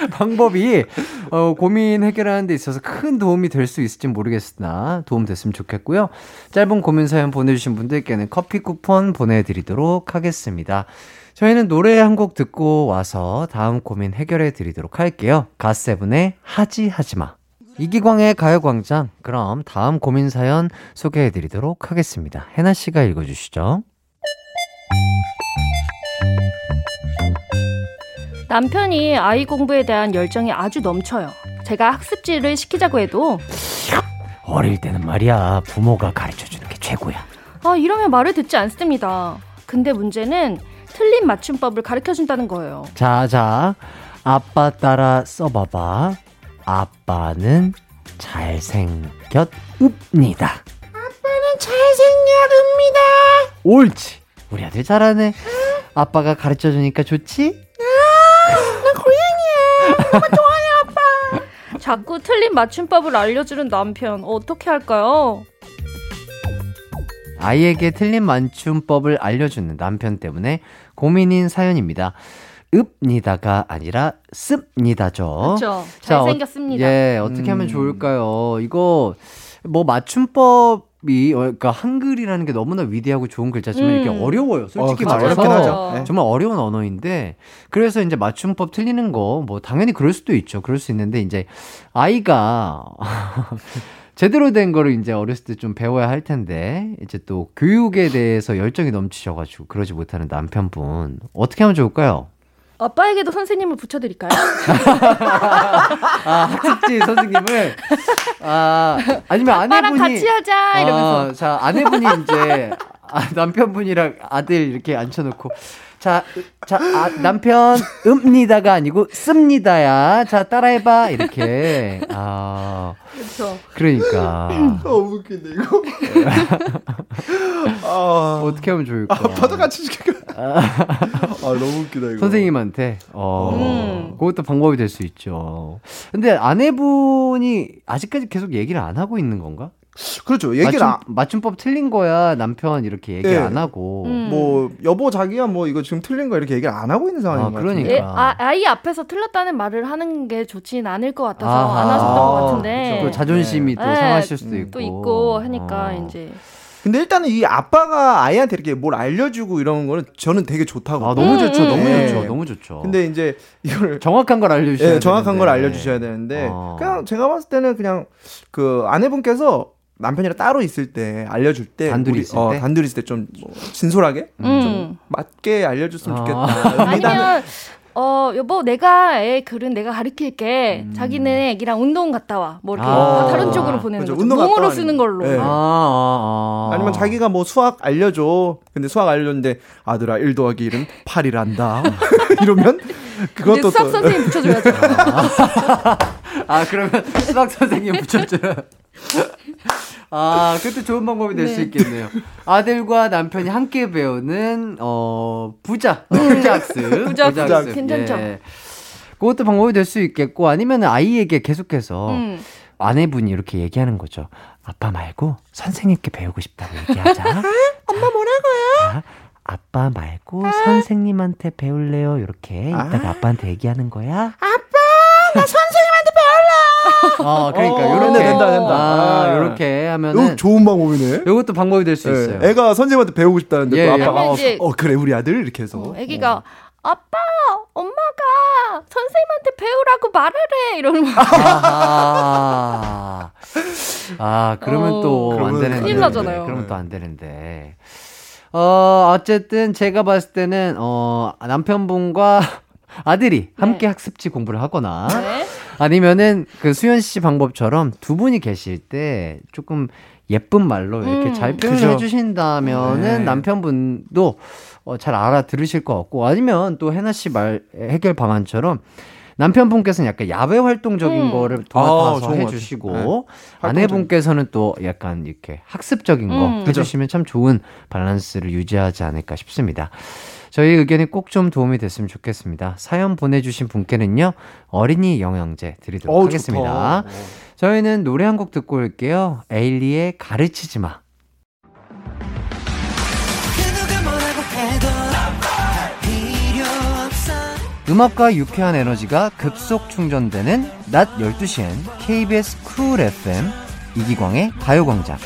방법이 어, 고민 해결하는 데 있어서 큰 도움이 될 수 있을지 모르겠으나 도움 됐으면 좋겠고요. 짧은 고민 사연 보내주신 분들께는 커피 쿠폰 보내드리도록 하겠습니다. 저희는 노래 한 곡 듣고 와서 다음 고민 해결해 드리도록 할게요. 갓세븐의 하지 하지마. 이기광의 가요광장. 그럼 다음 고민 사연 소개해 드리도록 하겠습니다. 해나 씨가 읽어주시죠. 남편이 아이 공부에 대한 열정이 아주 넘쳐요. 제가 학습지를 시키자고 해도 어릴 때는 말이야 부모가 가르쳐 주는 게 최고야. 아 이러면 말을 듣지 않습니다. 근데 문제는 틀린 맞춤법을 가르쳐 준다는 거예요. 자, 자. 아빠 따라 써봐봐. 아빠는 잘생겼읍니다. 아빠는 잘생겼습니다. 옳지. 우리 아들 잘하네. 아빠가 가르쳐 주니까 좋지? 나 고양이야. 너무 좋아요, 아빠. 자꾸 틀린 맞춤법을 알려주는 남편 어떻게 할까요? 아이에게 틀린 맞춤법을 알려주는 남편 때문에 고민인 사연입니다. 읍니다가 아니라 습니다죠. 그렇죠. 자, 어, 잘생겼습니다. 예, 어떻게 하면 음. 좋을까요? 이거 뭐 맞춤법 이 어, 그러니까 한글이라는 게 너무나 위대하고 좋은 글자지만 음. 이게 어려워요. 솔직히 어, 그쵸, 말해서 어렵긴 하죠. 맞아요. 네. 정말 어려운 언어인데 그래서 이제 맞춤법 틀리는 거 뭐 당연히 그럴 수도 있죠. 그럴 수 있는데 이제 아이가 제대로 된 거를 이제 어렸을 때 좀 배워야 할 텐데 이제 또 교육에 대해서 열정이 넘치셔가지고 그러지 못하는 남편분 어떻게 하면 좋을까요? 아빠에게도 선생님을 붙여드릴까요? 아 학습지 선생님을 아 아니면 아내분이 같이 하자 이러면서. 아, 자 아내분이 이제 아, 남편분이랑 아들 이렇게 앉혀놓고 자, 자 아, 남편 읍니다가 아니고 씁니다야. 자 따라해봐 이렇게. 아 그렇죠. 그러니까 너무 웃긴데 이거. 아, 어떻게 하면 좋을까? 아빠도 같이 시켜. 아 너무 웃기다 이거. 선생님한테 어 음. 그것도 방법이 될 수 있죠. 근데 아내분이 아직까지 계속 얘기를 안 하고 있는 건가? 그렇죠. 얘기를 맞춤, 안, 맞춤법 틀린 거야 남편 이렇게 얘기 예. 안 하고 음. 뭐 여보 자기야 뭐 이거 지금 틀린 거 이렇게 얘기를 안 하고 있는 상황인 아, 것 그러니까. 같은데. 예, 아, 아이 앞에서 틀렸다는 말을 하는 게 좋진 않을 것 같아서 아하. 안 하셨던 것. 같은데 또 자존심이 또 네. 상하실 수도 음, 있고 또 있고 하니까 어. 이제 근데 일단은 이 아빠가 아이한테 이렇게 뭘 알려주고 이런 거는 저는 되게 좋다고. 아 너무 음, 좋죠 음, 너무 음. 좋죠 네. 너무 좋죠 근데 이제 이걸 정확한 걸 알려주셔야 예, 정확한 걸 되는데. 알려주셔야 되는데 어. 그냥 제가 봤을 때는 그냥 그 아내분께서 남편이랑 따로 있을 때 알려줄 때 단둘이 우리, 있을 어, 때? 단둘이 있을 때 좀 진솔하게 음. 좀 맞게 알려줬으면 아. 좋겠다. 아니면 어 여보 내가 애 글은 내가 가르칠게 음. 자기네 애기랑 운동 갔다 와뭐 이렇게 아. 다른 쪽으로 보내는 그죠. 거죠 몸으로 쓰는 걸로 네. 아, 아, 아. 아니면 자기가 뭐 수학 알려줘. 근데 수학 알려줬는데 아들아 1 더하기 1은 8이란다. 이러면 그것도 수학 또 선생님 붙여줘야죠 아 그러면 수학 선생님 붙여줘요 아 그것도 좋은 방법이 될수 네. 있겠네요 아들과 남편이 함께 배우는 어 부자 부자 학습 부자 부자 학습. 학습. 괜찮죠. 예. 그것도 방법이 될 수 있겠고 아니면 아이에게 계속해서 음. 아내분이 이렇게 얘기하는 거죠. 아빠 말고 선생님께 배우고 싶다고 얘기하자. 엄마 뭐라고요? 자, 아빠 말고 선생님한테 배울래요. 이렇게 이따가 아 빠한테 얘기하는 거야. 아빠, 나 선생님한테 배울래. 어, 그러니까 어, 요렇게 된다, 된다. 아, 아. 요렇게 하면은 좋은 방법이네. 요것도 방법이 될수 예, 있어요. 애가 선생님한테 배우고 싶다는데 예, 또 예. 아빠가 어, 어, 그래 우리 아들 이렇게 해서 어, 애기가 아빠 엄마가 선생님한테 배우라고 말을 해 이러는 거 아하. 아, 그러면 어, 또안 그러면 되는데. 큰일 나잖아요. 그러면 또 안 되는데. 어, 어쨌든 제가 봤을 때는, 어, 남편분과 아들이 함께 학습지 공부를 하거나 네. 아니면은 그 수현 씨 방법처럼 두 분이 계실 때 조금 예쁜 말로 이렇게 음. 잘 표현을 그죠. 해주신다면은 네. 남편분도 어, 잘 알아들으실 것 같고 아니면 또 해나 씨 말 해결 방안처럼 남편분께서는 약간 야외 활동적인 음. 거를 아, 도맡아서 좋은 것 해주시고 같아요. 아내분께서는 또 약간 이렇게 학습적인 거 음. 해주시면 참 좋은 밸런스를 유지하지 않을까 싶습니다. 저희 의견이 꼭 좀 도움이 됐으면 좋겠습니다. 사연 보내주신 분께는요 어린이 영양제 드리도록 어우, 하겠습니다. 좋다. 저희는 노래 한 곡 듣고 올게요. 에일리의 가르치지 마. 음악과 유쾌한 에너지가 급속 충전되는 낮 12시엔 KBS 쿨 FM 이기광의 가요광장.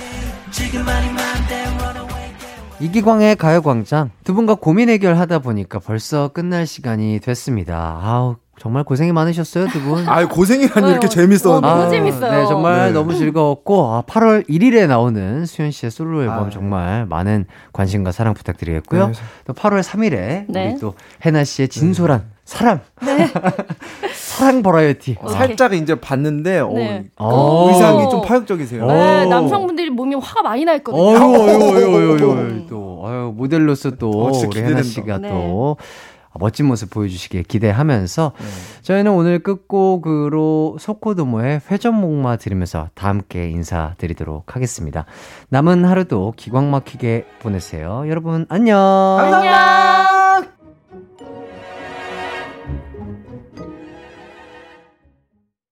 이기광의 가요광장 두 분과 고민 해결하다 보니까 벌써 끝날 시간이 됐습니다. 아우 정말 고생이 많으셨어요 두 분. 아 고생이라니 이렇게 아유, 재밌었는데 어, 너무 재밌어요. 네, 정말 네. 너무 즐거웠고 아, 8월 1일에 나오는 수현 씨의 솔로 앨범 아, 정말 많은 관심과 사랑 부탁드리겠고요. 네. 또 8월 3일에 네. 우리 또 해나 씨의 진솔한 사람 사랑 버라이어티. 어, 살짝 이제 봤는데 어, 네. 어. 의상이 좀 파격적이세요. 네, 오. 남성분들이 몸이 화가 많이 나 있거든요. 어유 어유 어유 또 아유 모델로서 또 어, 우리 해나 기대된다. 씨가 네. 또 멋진 모습 보여주시길 기대하면서 네. 저희는 오늘 끝곡으로 소코도모의 회전목마 들으면서 다 함께 인사드리도록 하겠습니다. 남은 하루도 기광 막히게 보내세요. 여러분 안녕. 안녕.